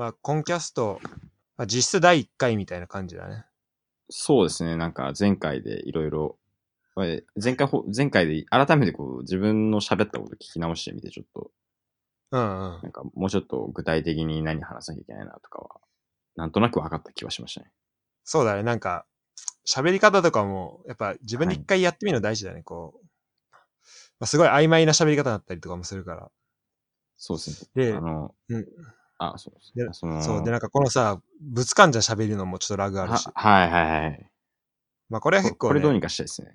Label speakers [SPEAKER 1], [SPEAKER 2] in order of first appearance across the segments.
[SPEAKER 1] まあ、コンキャスト、まあ、実質第1回みたいな感じだね。
[SPEAKER 2] そうですね。なんか前回でいろいろ、前回ほ、前回で改めてこう自分の喋ったこと聞き直してみて、ちょっと、
[SPEAKER 1] うんうん。
[SPEAKER 2] なんかもうちょっと具体的に何話さなきゃいけないなとかは、なんとなく分かった気はしましたね。
[SPEAKER 1] そうだね。なんか、喋り方とかも、やっぱ自分で一回やってみるの大事だね。こう。まあ、すごい曖昧な喋り方だったりとかもするから。
[SPEAKER 2] そうですね。
[SPEAKER 1] で
[SPEAKER 2] あの、
[SPEAKER 1] うん
[SPEAKER 2] あ、そうです
[SPEAKER 1] で
[SPEAKER 2] ね。その
[SPEAKER 1] そう。で、なんかこのさ、ぶつかんじゃ喋るのもちょっとラグあるし
[SPEAKER 2] は。はいはいはい。
[SPEAKER 1] まあこれは結構、ね、
[SPEAKER 2] これどうにかしたいですね。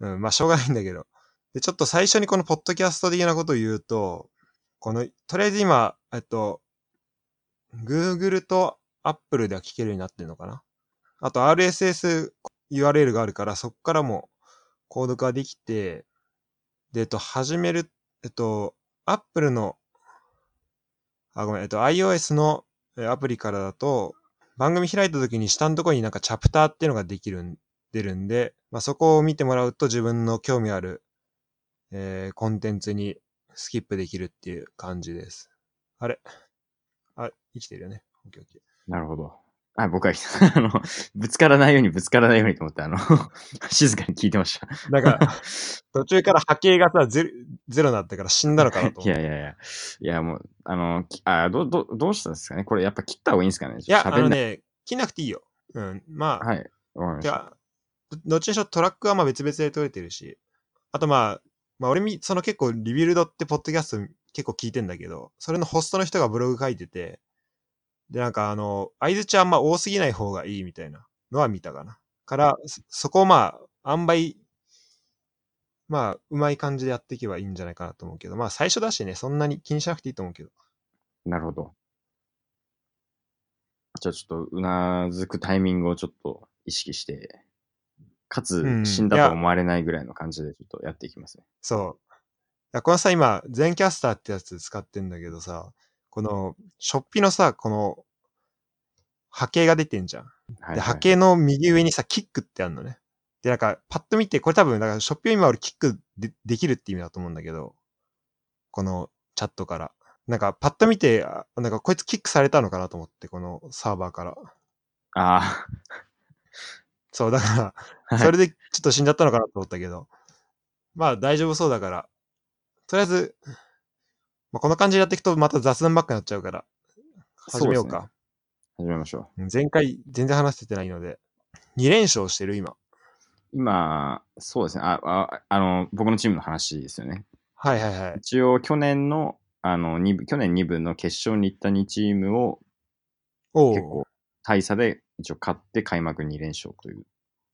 [SPEAKER 1] うん、まあしょうがないんだけど。で、ちょっと最初にこのポッドキャスト的なことを言うと、この、とりあえず今、えっと、Google と Apple では聞けるようになってるのかな？あと RSS URL があるから、そこからも購読ができて、で、えっと、始める、えっと、Apple の、あ、ごめん、えっと、iOS のアプリからだと、番組開いた時に下のところになんかチャプターっていうのができるん、出るんで、まあ、そこを見てもらうと自分の興味ある、えーコンテンツにスキップできるっていう感じです。あれ？あ、生きてるよね。オッケーオッケー。
[SPEAKER 2] なるほど。あ、僕は、あの、ぶつからないようにぶつからないようにと思って、あの、静かに聞いてました。
[SPEAKER 1] なんか、途中から波形がさ、ゼロゼロになったから死んだのかなと思
[SPEAKER 2] い
[SPEAKER 1] って。
[SPEAKER 2] やいやいや。いや、もう、あの、きあど、ど、どうしたんですかね？これやっぱ切った方がいいんですかね？
[SPEAKER 1] いや、あ。のね、切んなくていいよ。うん。まあ、
[SPEAKER 2] はい。わかりました。
[SPEAKER 1] にしろトラックはまあ別々で撮れてるし、あとまあ、まあ俺み、その結構リビルドってポッドキャスト結構聞いてんだけど、それのホストの人がブログ書いてて、でなんかあの、相づちあんま多すぎない方がいいみたいなのは見たかな。から、そそこをまあ、塩梅、まあ、うまい感じでやっていけばいいんじゃないかなと思うけど、まあ最初だしね、そんなに気にしなくていいと思うけど。
[SPEAKER 2] なるほど。じゃあちょっと、うなずくタイミングをちょっと意識して、かつ
[SPEAKER 1] う、ん
[SPEAKER 2] 死んだと思われないぐらいの感じでちょっとやっていきますね。
[SPEAKER 1] そう。いやこのさ、今、全キャスターってやつ使ってんだけどさ、この、ショッピのさ、この、波形が出てんじゃん。
[SPEAKER 2] はい、
[SPEAKER 1] で、
[SPEAKER 2] はい。
[SPEAKER 1] 波形の右上にさ、キックってあるのね。で、なんか、パッと見て、これ多分、だから、ショッピは今俺キックでできるって意味だと思うんだけど、このチャットから。なんか、パッと見て、あなんか、こいつキックされたのかなと思って、このサーバーから。
[SPEAKER 2] あ
[SPEAKER 1] そう、だから、
[SPEAKER 2] あ、
[SPEAKER 1] それでちょっと死んじゃったのかなと思ったけど、まあ大丈夫そうだから、とりあえず、まあ、この感じでやっていくとまた雑談ばっかになっちゃうから、始めようか。
[SPEAKER 2] 始めましょう。
[SPEAKER 1] 前回全然話せてないので、2連勝してる今。
[SPEAKER 2] 今、そうですね。あ、ああの、僕のチームの話ですよね。
[SPEAKER 1] はいはいはい。
[SPEAKER 2] 一応、去年の、あの、二部、去年2部の決勝に行った2チームを結構大差で一応勝って開幕2連勝という。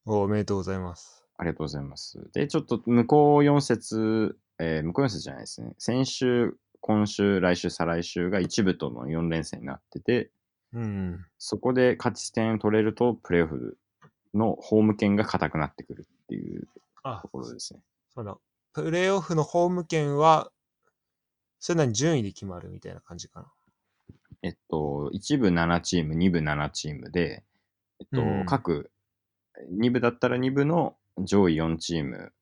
[SPEAKER 1] おうおめでとうございます。
[SPEAKER 2] ありがとうございます。で、ちょっと向こう4節、えー向こう4節じゃないですね。先週、今週、来週、再来週が一部との4連戦になってて、
[SPEAKER 1] うん。
[SPEAKER 2] そこで勝ち点取れると、プレーオフのホーム権が硬くなってくるっていう
[SPEAKER 1] あ
[SPEAKER 2] と、ころですね。
[SPEAKER 1] その、プレイオフのホーム権は、それなに順位で決まるみたいな感じかな。
[SPEAKER 2] えっと、1部7チーム、2部7チームで、えっと、
[SPEAKER 1] うん
[SPEAKER 2] 各、2部だったら2部の上位4チーム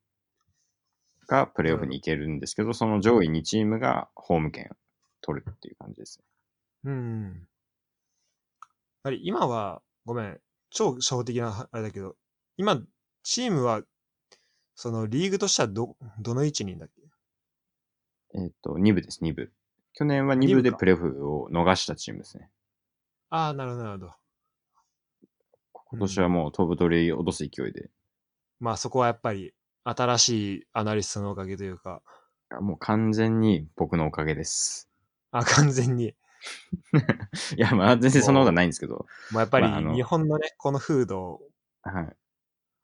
[SPEAKER 2] がプレーオフに行けるんですけど、その上位2チームがホーム権を取るっていう感じですね。
[SPEAKER 1] うん。あれ、今は、ごめん、超初歩的なあれだけど、今、チームは、そのリーグとしてはど、どの位置にいんだっけ？
[SPEAKER 2] えっと、2部です、2部。去年は2部でプレーオフを逃したチームですね。
[SPEAKER 1] ああ、なるほど、なるほど。
[SPEAKER 2] 今年はもう飛ぶ鳥落とす勢いで、
[SPEAKER 1] まあそこはやっぱり、新しいアナリストのおかげというか、
[SPEAKER 2] もう完全に僕のおかげです。
[SPEAKER 1] あ、完全に。
[SPEAKER 2] いや、まあ全然そんなことはないんですけど、
[SPEAKER 1] もうやっぱり日本のね、この風土を、
[SPEAKER 2] はい。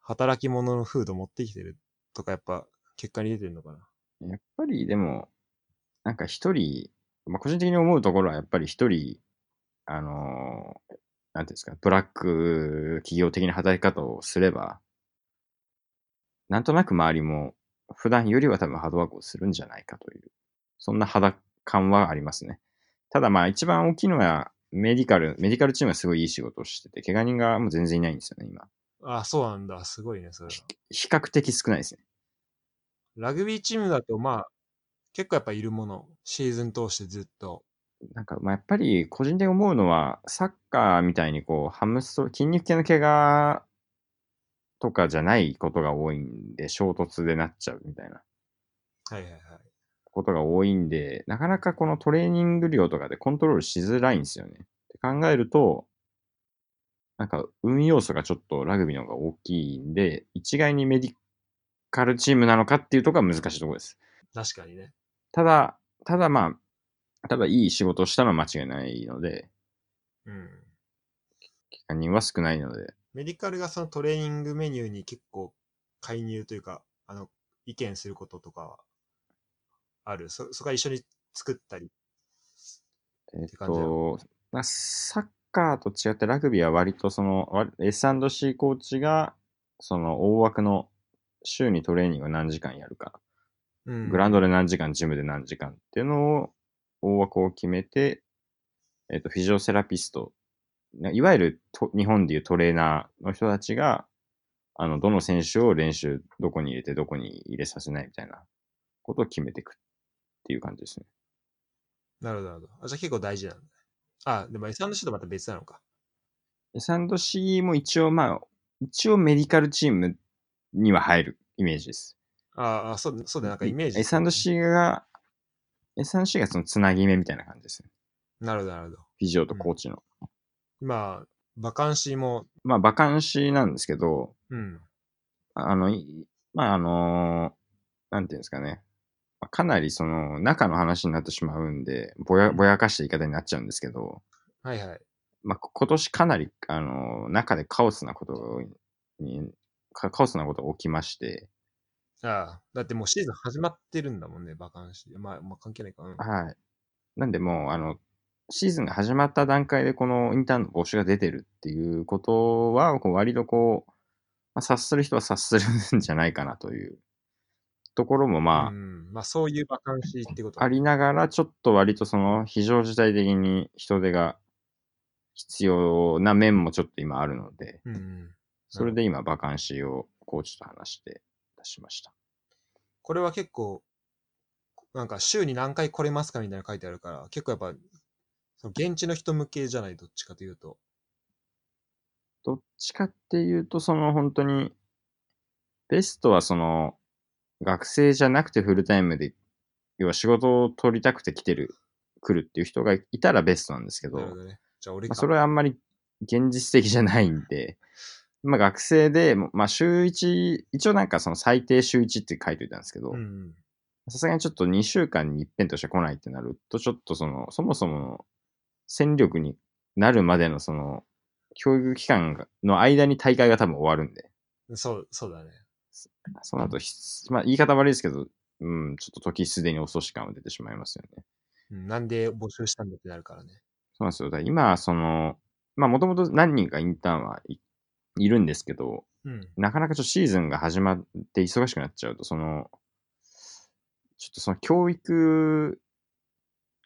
[SPEAKER 1] 働き者の風土を持ってきてるとか、やっぱ結果に出てるのかな。
[SPEAKER 2] やっぱりでも、なんか一人、まあ、個人的に思うところはやっぱり一人、あのーなんていうんですか、ブラック企業的な働き方をすれば、なんとなく周りも普段よりは多分ハードワークをするんじゃないかという、そんな肌感はありますね。ただまあ一番大きいのはメディカル、メディカルチームはすごいいい仕事をしてて、怪我人がもう全然いないんですよね、今。
[SPEAKER 1] あそうなんだ。すごいね、それは。
[SPEAKER 2] 比較的少ないですね。
[SPEAKER 1] ラグビーチームだと、まあ、結構やっぱいるもの。シーズン通してずっと。
[SPEAKER 2] なんか、まあ、やっぱり個人的に思うのは、サッカーみたいにこう、ハムスト、筋肉系の怪我とかじゃないことが多いんで、衝突でなっちゃうみたいな
[SPEAKER 1] はいはいはい。
[SPEAKER 2] ことが多いんで、なかなかこのトレーニング量とかでコントロールしづらいんですよね。って考えると、なんか運要素がちょっとラグビーの方が大きいんで、一概にメディカルチームなのかっていうところが難しいところです。
[SPEAKER 1] 確かにね。
[SPEAKER 2] ただ、ただまあ、ただいい仕事をしたのは間違いないので、
[SPEAKER 1] うん。
[SPEAKER 2] 怪我人は少ないので、
[SPEAKER 1] メディカルがそのトレーニングメニューに結構介入というか、あの、意見することとかはある？そ、そこは一緒に作ったり。
[SPEAKER 2] えっ
[SPEAKER 1] て感じな
[SPEAKER 2] と、まあ、サッカーと違ってラグビーは割とそのわ S&C コーチがその大枠の週にトレーニングを何時間やるか、
[SPEAKER 1] うん
[SPEAKER 2] グラウンドで何時間、ジムで何時間っていうのを大枠を決めて、えっと、フィジオセラピスト、ないわゆると日本でいうトレーナーの人たちが、あの、どの選手を練習どこに入れてどこに入れさせないみたいなことを決めていくっていう感じですね。
[SPEAKER 1] なるほど、なるほど。あじゃあ結構大事なんだね。あ、でも S&C とまた別なのか。
[SPEAKER 2] S&C も一応まあ、一応メディカルチームには入るイメージです。
[SPEAKER 1] ああ、そう、そうだ、なんかイメージ。
[SPEAKER 2] S&C が、S&C がそのつなぎ目みたいな感じですね。
[SPEAKER 1] なるほど、なるほど。
[SPEAKER 2] フィジオとコーチの。
[SPEAKER 1] 今、バカンシーも、
[SPEAKER 2] まあ、バカンシなんですけど、
[SPEAKER 1] うん。
[SPEAKER 2] あの、いまあ、あの、なんていうんですかね。まあかなりその中の話になってしまうんで、ぼや、ぼやかした言い方になっちゃうんですけど、
[SPEAKER 1] はいはい。
[SPEAKER 2] まあ、こ今年かなり、あの、中でカオスなことに、かカオスなことが起きまして、
[SPEAKER 1] ああ、だってもうシーズン始まってるんだもんね、バカンシー。まあ、まあ関係ないか。うん。
[SPEAKER 2] はい。なんでもう、あの、シーズンが始まった段階でこのインターンの募集が出てるっていうことは、こう割とこう、まあ、察する人は察するんじゃないかなというところもまあ、
[SPEAKER 1] うん、まあそういうバカンシーってこと
[SPEAKER 2] ありながら、ちょっと割とその非常事態的に人手が必要な面もちょっと今あるので、
[SPEAKER 1] うんうん。
[SPEAKER 2] それで今バカンシーをコーチと話して出しました。
[SPEAKER 1] これは結構、なんか週に何回来れますかみたいなの書いてあるから、結構やっぱ、現地の人向けじゃない、どっちかというと。
[SPEAKER 2] どっちかっていうと、その本当に、ベストはその、学生じゃなくてフルタイムで、要は仕事を取りたくて来てる、来るっていう人がいたらベストなんですけど、
[SPEAKER 1] なるほどね。じゃあ俺か。
[SPEAKER 2] まあ、それはあんまり現実的じゃないんで、まあ学生で、まあ週1、一応なんかその最低週1って書いておいたんですけど
[SPEAKER 1] うん、うん。
[SPEAKER 2] さすがにちょっと2週間に一遍として来ないってなると、ちょっとその、そもそもの戦力になるまでのその、教育期間がの間に大会が多分終わるんで、
[SPEAKER 1] そう、そうだね。
[SPEAKER 2] その後ひ、まあ言い方悪いですけど、うん、ちょっと時すでに遅し感は出てしまいますよね。
[SPEAKER 1] うん、なんで募集したんだってなるからね。
[SPEAKER 2] そうなんですよ。だ今、その、まあもともと何人かインターンはいいるんですけど、
[SPEAKER 1] うん。
[SPEAKER 2] なかなかちょっとシーズンが始まって忙しくなっちゃうと、その、ちょっとその教育、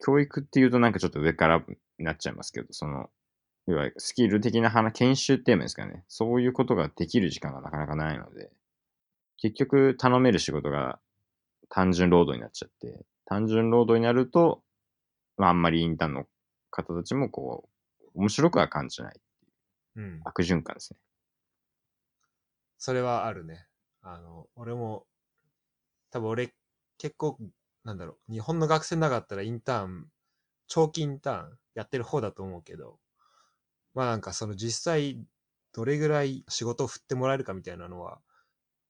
[SPEAKER 2] 教育っていうとなんかちょっと上からになっちゃいますけど、その、いわゆるスキル的な話、研修って言うんですかね。そういうことができる時間がなかなかないので、結局頼める仕事が単純労働になっちゃって、単純労働になると、まああんまりインターンの方たちもこう、面白くは感じない
[SPEAKER 1] うん。
[SPEAKER 2] 悪循環ですね。
[SPEAKER 1] それはあるね。あの、俺も、多分俺、結構、なんだろう、日本の学生なかったらインターン、長期インターンやってる方だと思うけど、まあなんかその実際、どれぐらい仕事を振ってもらえるかみたいなのは、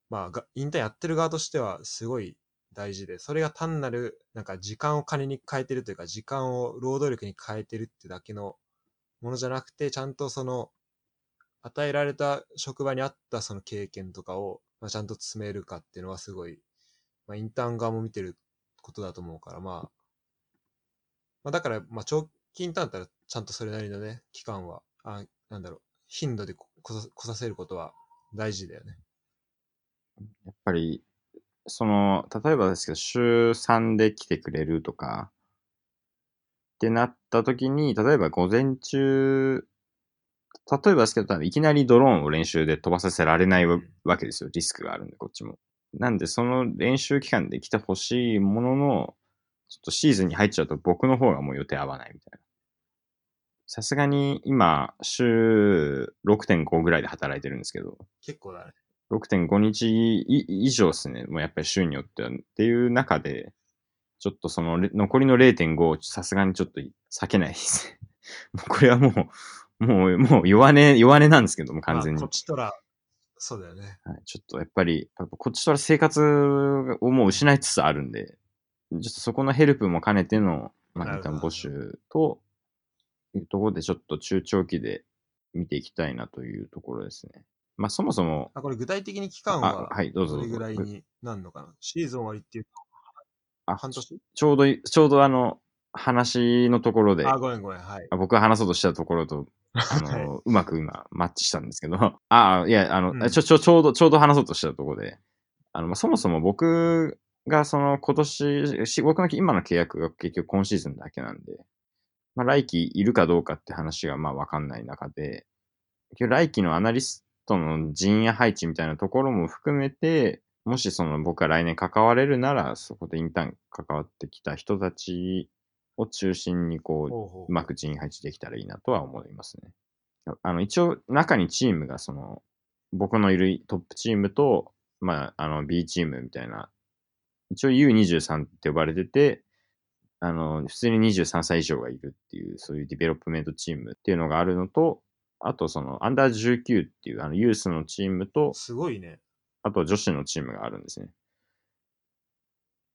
[SPEAKER 1] まあが、インターンやってる側としてはすごい大事で、それが単なる、なんか時間を金に変えてるというか、時間を労働力に変えてるってだけのものじゃなくて、ちゃんとその、与えられた職場にあったその経験とかを、まあ、ちゃんと詰めるかっていうのはすごい、まあ、インターン側も見てることだと思うから、まあ、まあ、だから、まあ、長期インターンだったら、ちゃんとそれなりのね、期間は、あなんだろう、頻度で来させることは大事だよね。
[SPEAKER 2] やっぱり、その、例えばですけど、週3で来てくれるとか、ってなった時に、例えば午前中、例えばですけど、いきなりドローンを練習で飛ばさせられないわけですよ。リスクがあるんで、こっちも。なんで、その練習期間で来てほしいものの、ちょっとシーズンに入っちゃうと僕の方がもう予定合わないみたいな。さすがに今、週6.5ぐらいで働いてるんですけど、
[SPEAKER 1] 結構だね。
[SPEAKER 2] 6.5日い以上ですね。もうやっぱり週によっては。っていう中で、ちょっとそのれ残りの0.5をさすがにちょっと避けないですね。もうこれはもう、もう、もう弱音、弱音なんですけども、完全に。
[SPEAKER 1] まあこっちとら、そうだよね。
[SPEAKER 2] はい、ちょっとやっぱり、やっぱこっちとら生活をもう失いつつあるんで、ちょっとそこのヘルプも兼ねての、まあ、
[SPEAKER 1] なるほど
[SPEAKER 2] インターン募集と、いうところでちょっと中長期で見ていきたいなというところですね。まあそもそも、
[SPEAKER 1] あ、これ具体的に期間
[SPEAKER 2] あ
[SPEAKER 1] は、
[SPEAKER 2] はい、どうぞ
[SPEAKER 1] どれぐらいになんのかな？シーズン終わりっていうと、
[SPEAKER 2] あ
[SPEAKER 1] 半年？
[SPEAKER 2] ちょうどい、ちょうどあの、話のところで、
[SPEAKER 1] あ、ごめんごめん、はい。
[SPEAKER 2] あ僕が話そうとしたところと、あ
[SPEAKER 1] はい。
[SPEAKER 2] の、うまく今、マッチしたんですけど、ああ、いや、あの、
[SPEAKER 1] うん。
[SPEAKER 2] ちょ、ちょ、ちょうど、ちょうど話そうとしたところで、あの、まあそもそも僕がその今年、し僕の今の契約が結局今シーズンだけなんで、まあ来季いるかどうかって話がまあわかんない中で、来季のアナリストの陣営配置みたいなところも含めて、もしその僕が来年関われるなら、そこでインターン関わってきた人たちを中心にこう、
[SPEAKER 1] う
[SPEAKER 2] まく人員配置できたらいいなとは思いますね。あの、一応、中にチームが、その、僕のいるトップチームと、まあ、あの、B チームみたいな、一応 U23 って呼ばれてて、あの、普通に23歳以上がいるっていう、そういう development チームっていうのがあるのと、あとその、アンダー19っていう、あの、ユースのチームと、
[SPEAKER 1] すごいね。
[SPEAKER 2] あと女子のチームがあるんですね。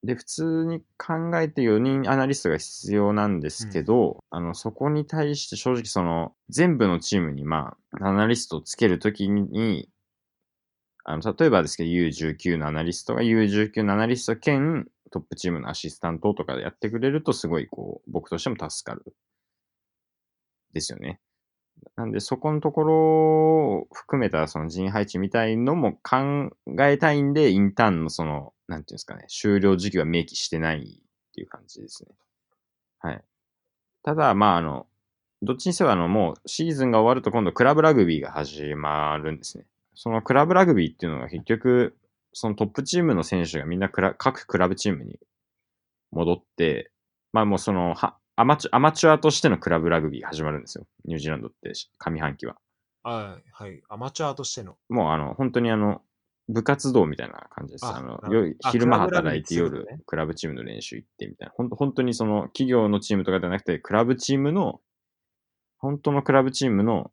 [SPEAKER 2] で、普通に考えて4人アナリストが必要なんですけど、あの、そこに対して正直その、全部のチームにまあ、アナリストをつけるときに、あの、例えばですけど U19 のアナリストが U19 のアナリスト兼トップチームのアシスタントとかでやってくれるとすごいこう、僕としても助かる。ですよね。なんで、そこのところを含めたその人配置みたいのも考えたいんで、インターンのその、なんていうんですかね、終了時期は明記してないっていう感じですね。はい。ただ、まあ、あの、どっちにせよ、あの、もうシーズンが終わると今度クラブラグビーが始まるんですね。そのクラブラグビーっていうのが結局、そのトップチームの選手がみんなクラ各クラブチームに戻って、まあもうその、はアマチュアマチュアとしてのクラブラグビーが始まるんですよ。ニュージーランドって上半期は。
[SPEAKER 1] はい、はい。アマチュアとしての。
[SPEAKER 2] もうあの、本当にあの、部活動みたいな感じです。
[SPEAKER 1] あ
[SPEAKER 2] あの昼間働いて夜クラブチームの練習行ってみたいな。ほんと本当にその、企業のチームとかじゃなくて、クラブチームの、本当のクラブチームの、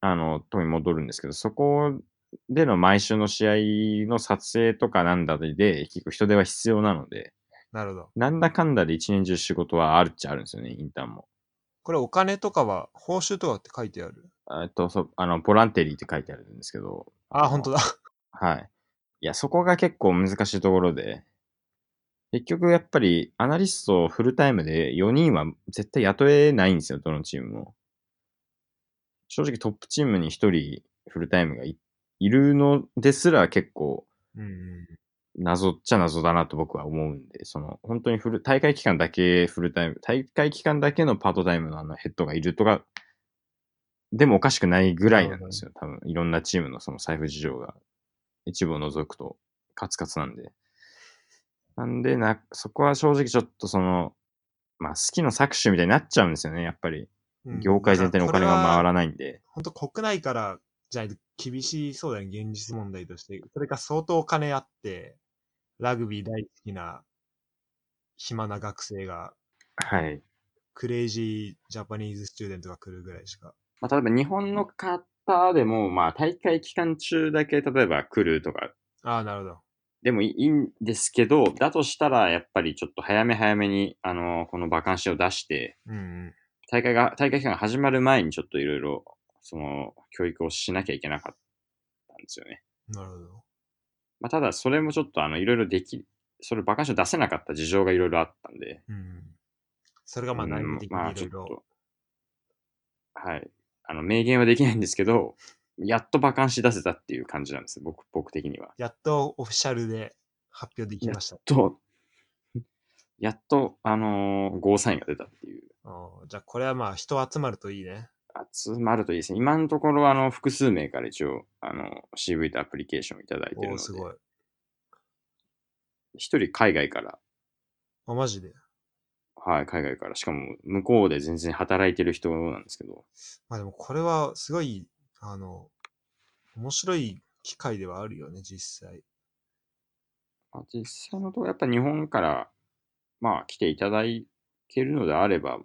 [SPEAKER 2] あの、とこに戻るんですけど、そこでの毎週の試合の撮影とかなんだで、結構人手は必要なので、
[SPEAKER 1] なるほど。
[SPEAKER 2] なんだかんだで一年中仕事はあるっちゃあるんですよね、インターンも。
[SPEAKER 1] これお金とかは、報酬とかって書いてある？
[SPEAKER 2] えっと、そう、あの、 voluntary って書いてあるんですけど。
[SPEAKER 1] あ、
[SPEAKER 2] の
[SPEAKER 1] 本当だ。
[SPEAKER 2] はい。いや、そこが結構難しいところで、結局やっぱりアナリストフルタイムで4人は絶対雇えないんですよ、どのチームも。正直トップチームに1人フルタイムがいいるのですら結構。謎っちゃ謎だなと僕は思うんで、その本当にフル、大会期間だけフルタイム、大会期間だけのパートタイムのあのヘッドがいるとか、でもおかしくないぐらいなんですよ。多分、いろんなチームのその財布事情が一部を除くとカツカツなんで。なんでな、そこは正直ちょっとその、まあ好きの搾取みたいになっちゃうんですよね、やっぱり。
[SPEAKER 1] うん
[SPEAKER 2] 業界全体にお金が回ら
[SPEAKER 1] ない。
[SPEAKER 2] んで。
[SPEAKER 1] 本当国内からじゃないと厳しそうだよね、現実問題として。それが相当お金あって、ラグビー大好きな暇な学生が、
[SPEAKER 2] はい。
[SPEAKER 1] クレイジージャパニーズスチューデントが来るぐらいしか。
[SPEAKER 2] まあ例えば日本の方でも、まあ大会期間中だけ例えば来るとか
[SPEAKER 1] ああ、なるほど。
[SPEAKER 2] でもいいんですけど、だとしたら、やっぱりちょっと早め早めに、あの、このバカンシを出して、
[SPEAKER 1] うんうん。
[SPEAKER 2] 大会が、大会期間が始まる前にちょっといろいろ、その、教育をしなきゃいけなかったんですよね。
[SPEAKER 1] なるほど。
[SPEAKER 2] まあ、ただ、それもちょっと、あの、いろいろでき、それバカン出せなかった事情がいろいろあったんで、
[SPEAKER 1] うんうん。それがまあ
[SPEAKER 2] うん
[SPEAKER 1] 内部的
[SPEAKER 2] まあ、
[SPEAKER 1] にいろいろ。
[SPEAKER 2] ちょっと、はい。あの、明言はできないんですけど、やっとバカンシ出せたっていう感じなんです、僕、僕的には。
[SPEAKER 1] やっとオフィシャルで発表できました。
[SPEAKER 2] と、やっと、あのーゴーサインが出たっていう。
[SPEAKER 1] じゃあこれはまあ人集まるといいね。
[SPEAKER 2] 集まるといいですね。今のところ、あの、複数名から一応、あの、CV とアプリケーションをいただいてるので、
[SPEAKER 1] おおすごい。
[SPEAKER 2] 一人海外から、
[SPEAKER 1] あ、マジで？
[SPEAKER 2] はい、海外から。しかも、向こうで全然働いてる人なんですけど、
[SPEAKER 1] まあでもこれはすごい、あの、面白い機会ではあるよね、実際。
[SPEAKER 2] まあ、実際のところ、やっぱ日本から、まあ、来ていただけるのであれば、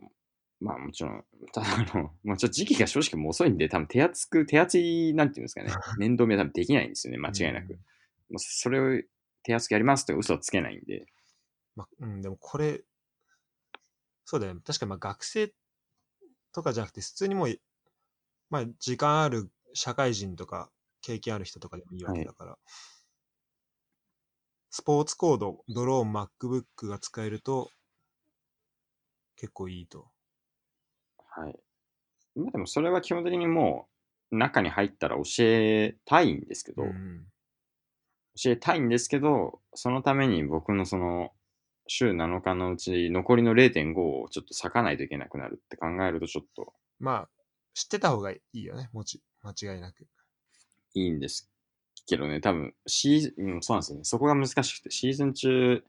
[SPEAKER 2] まあもちろん、ただあの、まあちょっと時期が正直もう遅いんで、多分手厚く、手厚い、なんていうんですかね、面倒見は多分できないんですよね、間違いなく。
[SPEAKER 1] うん
[SPEAKER 2] もうそれを手厚くやりますと嘘はつけないんで、
[SPEAKER 1] まあ、うん、でもこれ、そうだよね。確かにまあ学生とかじゃなくて、普通にもう、まあ時間ある社会人とか経験ある人とかでもいいわけだから、スポーツコード、ドローン、MacBook が使えると、結構いいと。
[SPEAKER 2] はい。まあでもそれは基本的にもう中に入ったら教えたいんですけど、
[SPEAKER 1] うん
[SPEAKER 2] 教えたいんですけど、そのために僕のその週7日のうち残りの0.5をちょっと割かないといけなくなるって考えるとちょっと
[SPEAKER 1] まあ、知ってた方がいいよね、もち、間違いなく。
[SPEAKER 2] いいんですけどね、多分シーズン、うん、そうなんですよね。そこが難しくて、シーズン中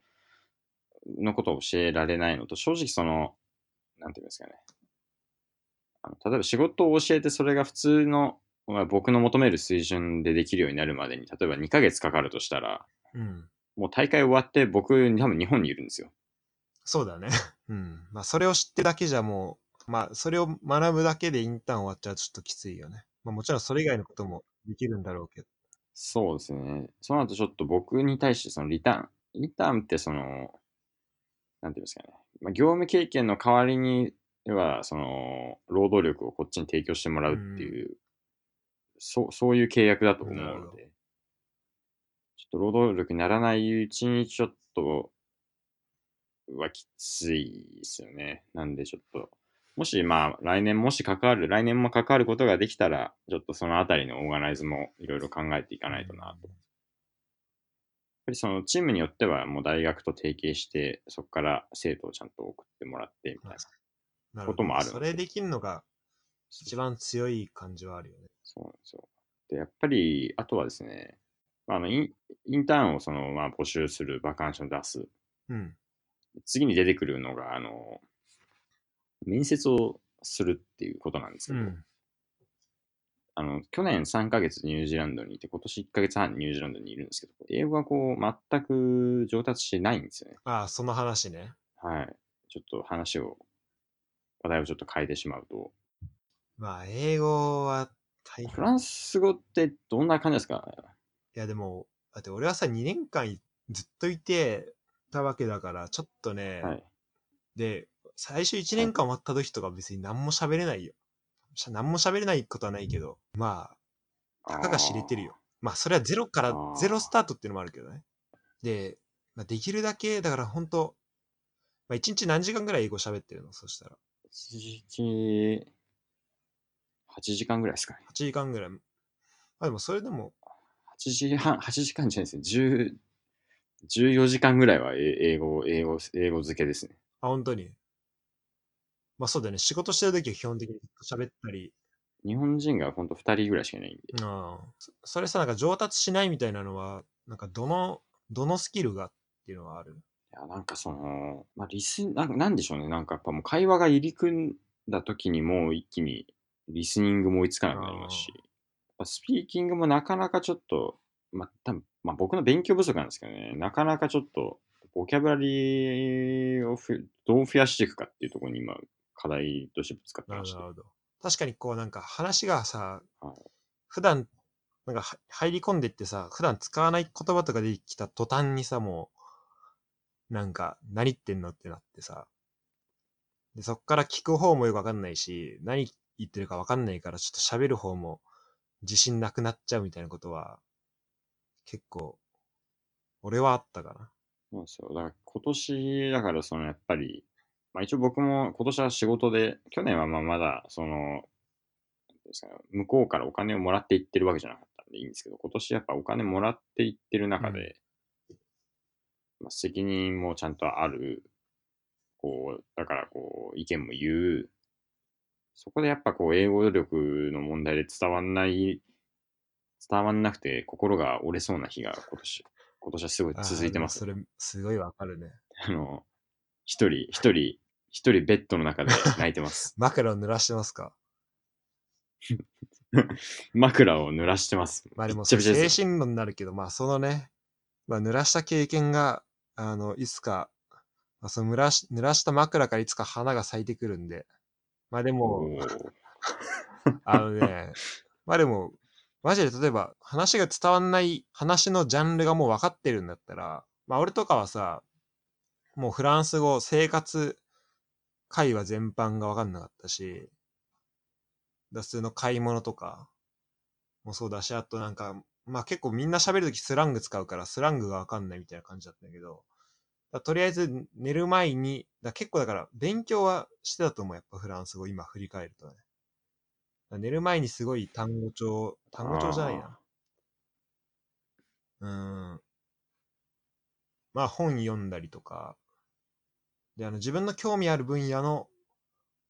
[SPEAKER 2] のことを教えられないのと、正直その、なんていうんですかね。例えば仕事を教えてそれが普通の、まあ、僕の求める水準でできるようになるまでに、例えば2ヶ月かかるとしたら、
[SPEAKER 1] うん。
[SPEAKER 2] もう大会終わって僕多分日本にいるんですよ。
[SPEAKER 1] そうだね。うん。まあ、それを知ってだけじゃもう、まあ、それを学ぶだけでインターン終わっちゃうとちょっときついよね。まあ、もちろんそれ以外のこともできるんだろうけど。
[SPEAKER 2] そうですね。その後ちょっと僕に対してそのリターン。リターンってその、なんていうんですかね。まあ、業務経験の代わりには、その、労働力をこっちに提供してもらうっていう、そう、そういう契約だと思うので、ちょっと労働力にならないうちにちょっと、はきついですよね。なんでちょっと、もしまあ来年もし関わる、来年も関わることができたら、ちょっとそのあたりのオーガナイズもいろいろ考えていかないとなと。やっぱりそのチームによってはもう大学と提携して、そこから生徒をちゃんと送ってもらってみたいな。
[SPEAKER 1] な
[SPEAKER 2] こともある
[SPEAKER 1] それできるのが一番強い感じはあるよね。
[SPEAKER 2] そうなんですよ。で、やっぱり、あとはですね、まあ、あのインインターンをその、まあ、募集するバカンション出す。
[SPEAKER 1] うん。
[SPEAKER 2] 次に出てくるのが、あの、面接をするっていうことなんですけど、
[SPEAKER 1] うん。
[SPEAKER 2] あの、去年3ヶ月ニュージーランドにいて、今年1ヶ月半ニュージーランドにいるんですけど、英語がこう、全く上達しないんですよね。
[SPEAKER 1] ああ、その話ね。
[SPEAKER 2] はい。ちょっと話を、話題をちょっと変えてしまうと、
[SPEAKER 1] まあ、英語は大変。
[SPEAKER 2] フランス語ってどんな感じですか？
[SPEAKER 1] いや、でも、だって俺はさ、2年間ずっといてたわけだから、ちょっとね、
[SPEAKER 2] はい。
[SPEAKER 1] で、最初1年間終わった時とか別に何も喋れないよ。しゃ何も喋れないことはないけど、まあ、たかが知れてるよ。まあ、それはゼロからゼロスタートっていうのもあるけどね。で、まあ、できるだけ、だから本当まあ、1日何時間ぐらい英語喋ってるの？そしたら。
[SPEAKER 2] 1日、8時間ぐらいですかね。
[SPEAKER 1] 8時間ぐらい。まあ、でもそれでも、
[SPEAKER 2] 8時半、8時間じゃないですね。10、14時間ぐらいはえ英語、英語、英語付けですね。
[SPEAKER 1] あ、本当に。まあそうだよね。仕事してる時は基本的に喋ったり、
[SPEAKER 2] 日本人がほんと2人ぐらいしかいないんで。
[SPEAKER 1] ああそそれさ、なんか上達しないみたいなのは、なんかどの、どのスキルがっていうのはある？
[SPEAKER 2] いや、なんかその、まあ、リスなん、なんでしょうね。なんかやっぱもう会話が入り組んだ時にもう一気にリスニングも追いつかなくなりますし、やっぱスピーキングもなかなかちょっと、まあ、多分まあ、僕の勉強不足なんですけどね、なかなかちょっと、ボキャブラリーをふどう増やしていくかっていうところに今、課題としてぶつかってまして
[SPEAKER 1] なるほど。確かにこうなんか話がさ、
[SPEAKER 2] はい
[SPEAKER 1] 普段、なんかは入り込んでってさ、普段使わない言葉とか出てきた途端にさ、もう、なんか、何言ってんのってなってさ、で、そっから聞く方もよくわかんないし、何言ってるかわかんないから、ちょっと喋る方も自信なくなっちゃうみたいなことは、結構、俺はあったかな。
[SPEAKER 2] そうですよ。だから今年、だからそのやっぱり、まあ一応僕も今年は仕事で、去年はまあまだその、向こうからお金をもらっていってるわけじゃなかったんでいいんですけど、今年やっぱお金もらっていってる中で、責任もちゃんとある、こう、だからこう、意見も言う、そこでやっぱこう、英語力の問題で伝わんない、伝わんなくて心が折れそうな日が今年、今年はすごい続いてます。
[SPEAKER 1] それ、すごいわかるね。
[SPEAKER 2] あの、一人、一人、一人ベッドの中で泣いてます。
[SPEAKER 1] 枕を濡らしてますか？
[SPEAKER 2] 枕を濡らしてます。
[SPEAKER 1] まあでも、精神論になるけど、まあそのね、まあ濡らした経験が、あの、いつか、まあ、その濡らし、濡らした枕からいつか花が咲いてくるんで、まあでも、あのね、まあでも、マジで例えば話が伝わんない話のジャンルがもう分かってるんだったら、まあ俺とかはさ、もうフランス語、生活会話全般が分かんなかったし、だ普通の買い物とかもそうだし、あとなんか、まあ結構みんな喋るときスラング使うからスラングが分かんないみたいな感じだったんだけど、だとりあえず寝る前に、だ結構だから勉強はしてたと思う、やっぱフランス語今振り返るとね。寝る前にすごい単語帳、単語帳じゃないな。うーん。まあ本読んだりとか、で、あの自分の興味ある分野の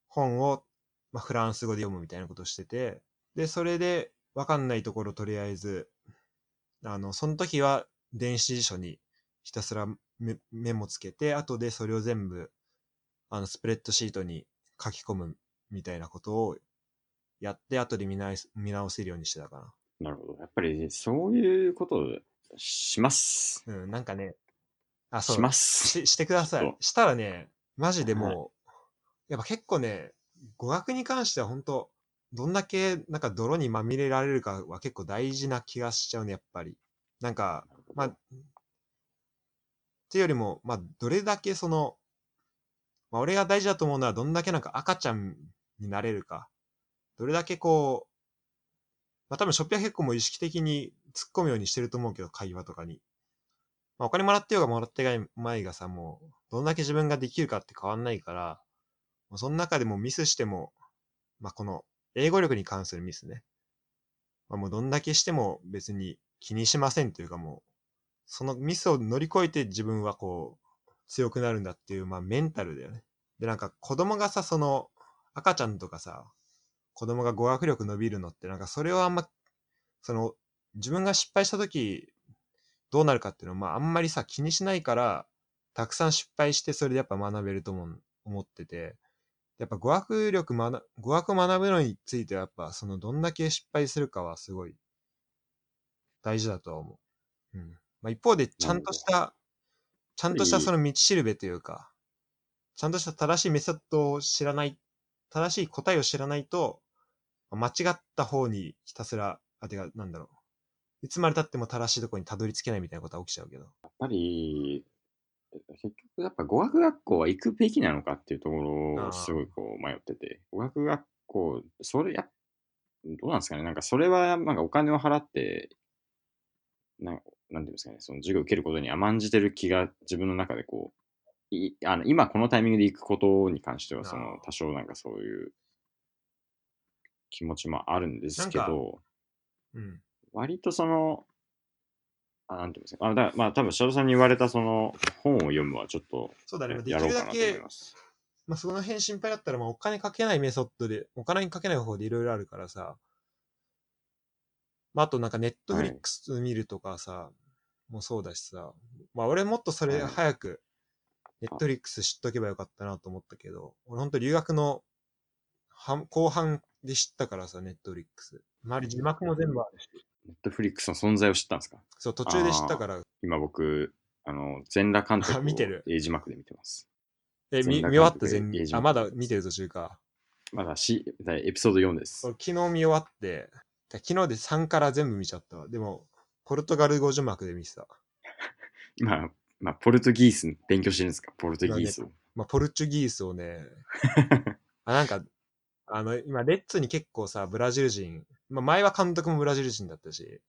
[SPEAKER 1] 本を、まあ、フランス語で読むみたいなことをしてて、で、それでわかんないところとりあえず、あの、その時は電子辞書にひたすらメメモつけて、後でそれを全部、あの、スプレッドシートに書き込むみたいなことをやって、後で見直す見直せるようにしてたか
[SPEAKER 2] なるほど。やっぱりそういうことをします。
[SPEAKER 1] な。うん、なんかね、あ、そう。
[SPEAKER 2] します。
[SPEAKER 1] ししてくださ
[SPEAKER 2] そ。
[SPEAKER 1] いうしたらね、マジでもう、やっぱ結構ね、語学に関しては本当どんだけなんか泥にまみれられるかは結構大事な気がしちゃうね、やっぱり。なんか、まあ、っていうよりも、まあ、どれだけその、まあ、俺が大事だと思うのは、どんだけなんか赤ちゃんになれるか。どれだけこう、まあ多分ショッピは結構もう意識的に突っ込むようにしてると思うけど、会話とかに。まあお金もらってようがもらってない前がさ、もう、どんだけ自分ができるかって変わんないから、もうその中でもミスしても、まあこの、英語力に関するミスね。まあもうどんだけしても別に気にしませんというかもう、そのミスを乗り越えて自分はこう、強くなるんだっていう、まあメンタルだよね。で、なんか子供がさ、その、赤ちゃんとかさ、子供が語学力伸びるのって、なんかそれをあんま、その、自分が失敗した時、どうなるかっていうのは、まああんまりさ、気にしないから、たくさん失敗して、それでやっぱ学べると思う、思ってて、やっぱ語学力学、語学学ぶのについては、やっぱその、どんだけ失敗するかはすごい、大事だとは思う。うん。まあ一方で、ちゃんとした、ちゃんとしたその道しるべというか、ちゃんとした正しいメソッドを知らない、正しい答えを知らないと、間違った方にひたすら、あ、てか、なんだろう。いつまで経っても正しいところにたどり着けないみたいなことは起きちゃうけど。
[SPEAKER 2] やっぱり、結局やっぱ語学学校は行くべきなのかっていうところをすごいこう迷ってて、語学学校、それや、どうなんですかね。なんかそれはなんかお金を払って、なんなんていうんですかね、その授業を受けることに甘んじてる気が自分の中でこう、いあの今このタイミングで行くことに関してはその多少なんかそういう気持ちもあるんですけど、
[SPEAKER 1] うん。
[SPEAKER 2] 割とその、あ、なんていうんですか、あ、だまあ多分、シャドさんに言われたその本を読むはちょっと
[SPEAKER 1] そうだね。でき
[SPEAKER 2] やろう
[SPEAKER 1] るだけ
[SPEAKER 2] かなと思い、ます。
[SPEAKER 1] まあ、その辺心配だったら、まあ、お金かけないメソッドで、お金にかけない方法でいろいろあるからさ、まあ、あとなんかネットフリックス見るとかさ、もうそうだしさ、まあ、俺もっとそれ
[SPEAKER 2] はい
[SPEAKER 1] 早く、ネットフリックス知っとけばよかったなと思ったけど、俺ほんと留学の半後半で知ったからさ、ネットフリックス。周り字幕も全部あるし。
[SPEAKER 2] ネットフリックスの存在を知ったんですか？
[SPEAKER 1] そう、途中で知ったから、
[SPEAKER 2] 今僕、あの、全裸監督を
[SPEAKER 1] あ 見てる
[SPEAKER 2] 英字幕で見てます。
[SPEAKER 1] え、見見終わった？全あ、まだ見てる途中か。
[SPEAKER 2] まだし、エピソード4です。
[SPEAKER 1] 俺昨日見終わって、昨日で3から全部見ちゃったわ。でも、ポルトガル語字幕で見てた。
[SPEAKER 2] 今、まあ、ポルトギース勉強してるんですか？ポルトギースを。
[SPEAKER 1] まあ、ポルチュギースをね、あ、なんか、あの、今、レッツに結構さ、ブラジル人、まあ、前は監督もブラジル人だったし、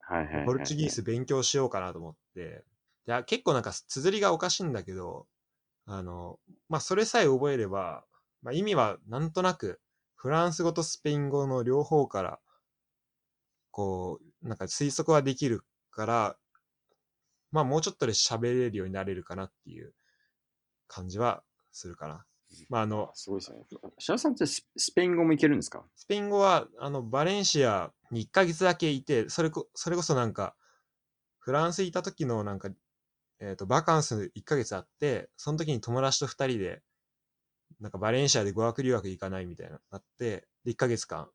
[SPEAKER 2] はいはいはいはい。
[SPEAKER 1] ポルチュギース勉強しようかなと思って、いや、結構なんか、綴りがおかしいんだけど、あの、まあ、それさえ覚えれば、まあ、意味はなんとなく、フランス語とスペイン語の両方から、こう、なんか推測はできるから、まあ、もうちょっとで喋れるようになれるかなっていう感じはするかな。まあ、あの、
[SPEAKER 2] すごいですね。シャドさんってススペイン語もいけるんですか？
[SPEAKER 1] スペイン語は、あの、バレンシアに1ヶ月だけいて、それこ、それこそなんか、フランスいた時のなんか、えっ、と、バカンス1ヶ月あって、その時に友達と2人で、なんかバレンシアで語学留学行かないみたいな、なって、で、1ヶ月間、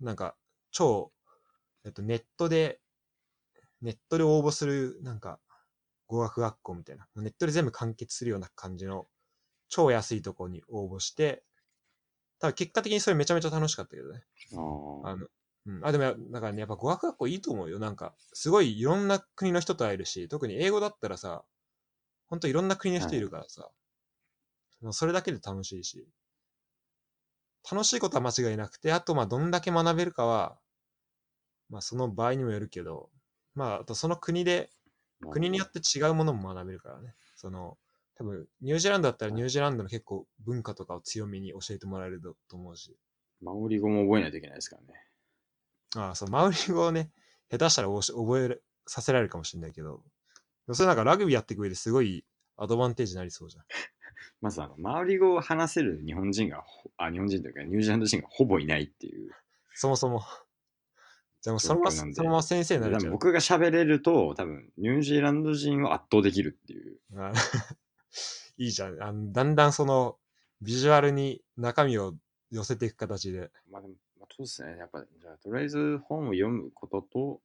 [SPEAKER 1] なんか、超、えっと、ネットで、ネットで応募する、なんか、語学学校みたいな、ネットで全部完結するような感じの、超安いところに応募して、ただ結果的にそれめちゃめちゃ楽しかったけどね。
[SPEAKER 2] あ
[SPEAKER 1] あの、うん。あ、でもや、だからね、やっぱ語学学校いいと思うよ。なんか、すごいいろんな国の人と会えるし、特に英語だったらさ、ほんといろんな国の人いるからさ、もうそれだけで楽しいし、楽しいことは間違いなくて、あと、まあ、どんだけ学べるかは、まあ、その場合にもよるけど、まあ、あとその国で、
[SPEAKER 2] あ。
[SPEAKER 1] 国によって違うものも学べるからね。その、多分、ニュージーランドだったらニュージーランドの結構文化とかを強めに教えてもらえると思うし、
[SPEAKER 2] マオリ語も覚えないといけないですからね。
[SPEAKER 1] ああ、そう、マウリ語をね、下手したら覚えるさせられるかもしれないけど、それなんかラグビーやっていく上ですごいアドバンテージになりそうじゃん。
[SPEAKER 2] まずあの、マオリ語を話せる日本人がほ、あ、日本人というかニュージーランド人がほぼいないっていう。
[SPEAKER 1] そもそも。でもそのまま、そのまま先生になれちゃ
[SPEAKER 2] 僕が喋れると、多分ニュージーランド人を圧倒できるっていう。
[SPEAKER 1] あ いいじゃんあの。だんだんそのビジュアルに中身を寄せていく形で。
[SPEAKER 2] まあでも、まあ、そうですね。やっぱ、じゃあ、とりあえず本を読むことと、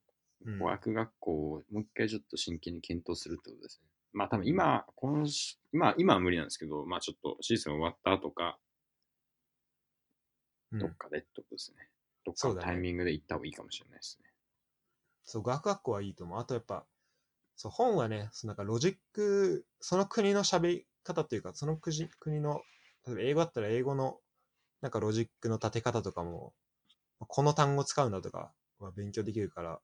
[SPEAKER 1] うん
[SPEAKER 2] 語学学校をもう一回ちょっと真剣に検討するってことですね。まあ多分今、今し今、今は無理なんですけど、まあちょっとシーズン終わった後か、
[SPEAKER 1] うん
[SPEAKER 2] どっかでってことですね。どっかのタイミングで行った方がいいかもしれないですね。
[SPEAKER 1] そう、語学学校はいいと思う。あとやっぱ、そう、本はね、そのなんかロジック、その国の喋り方っていうか、その国国の、例えば英語だったら英語の、なんかロジックの立て方とかも、この単語使うんだとかは勉強できるから、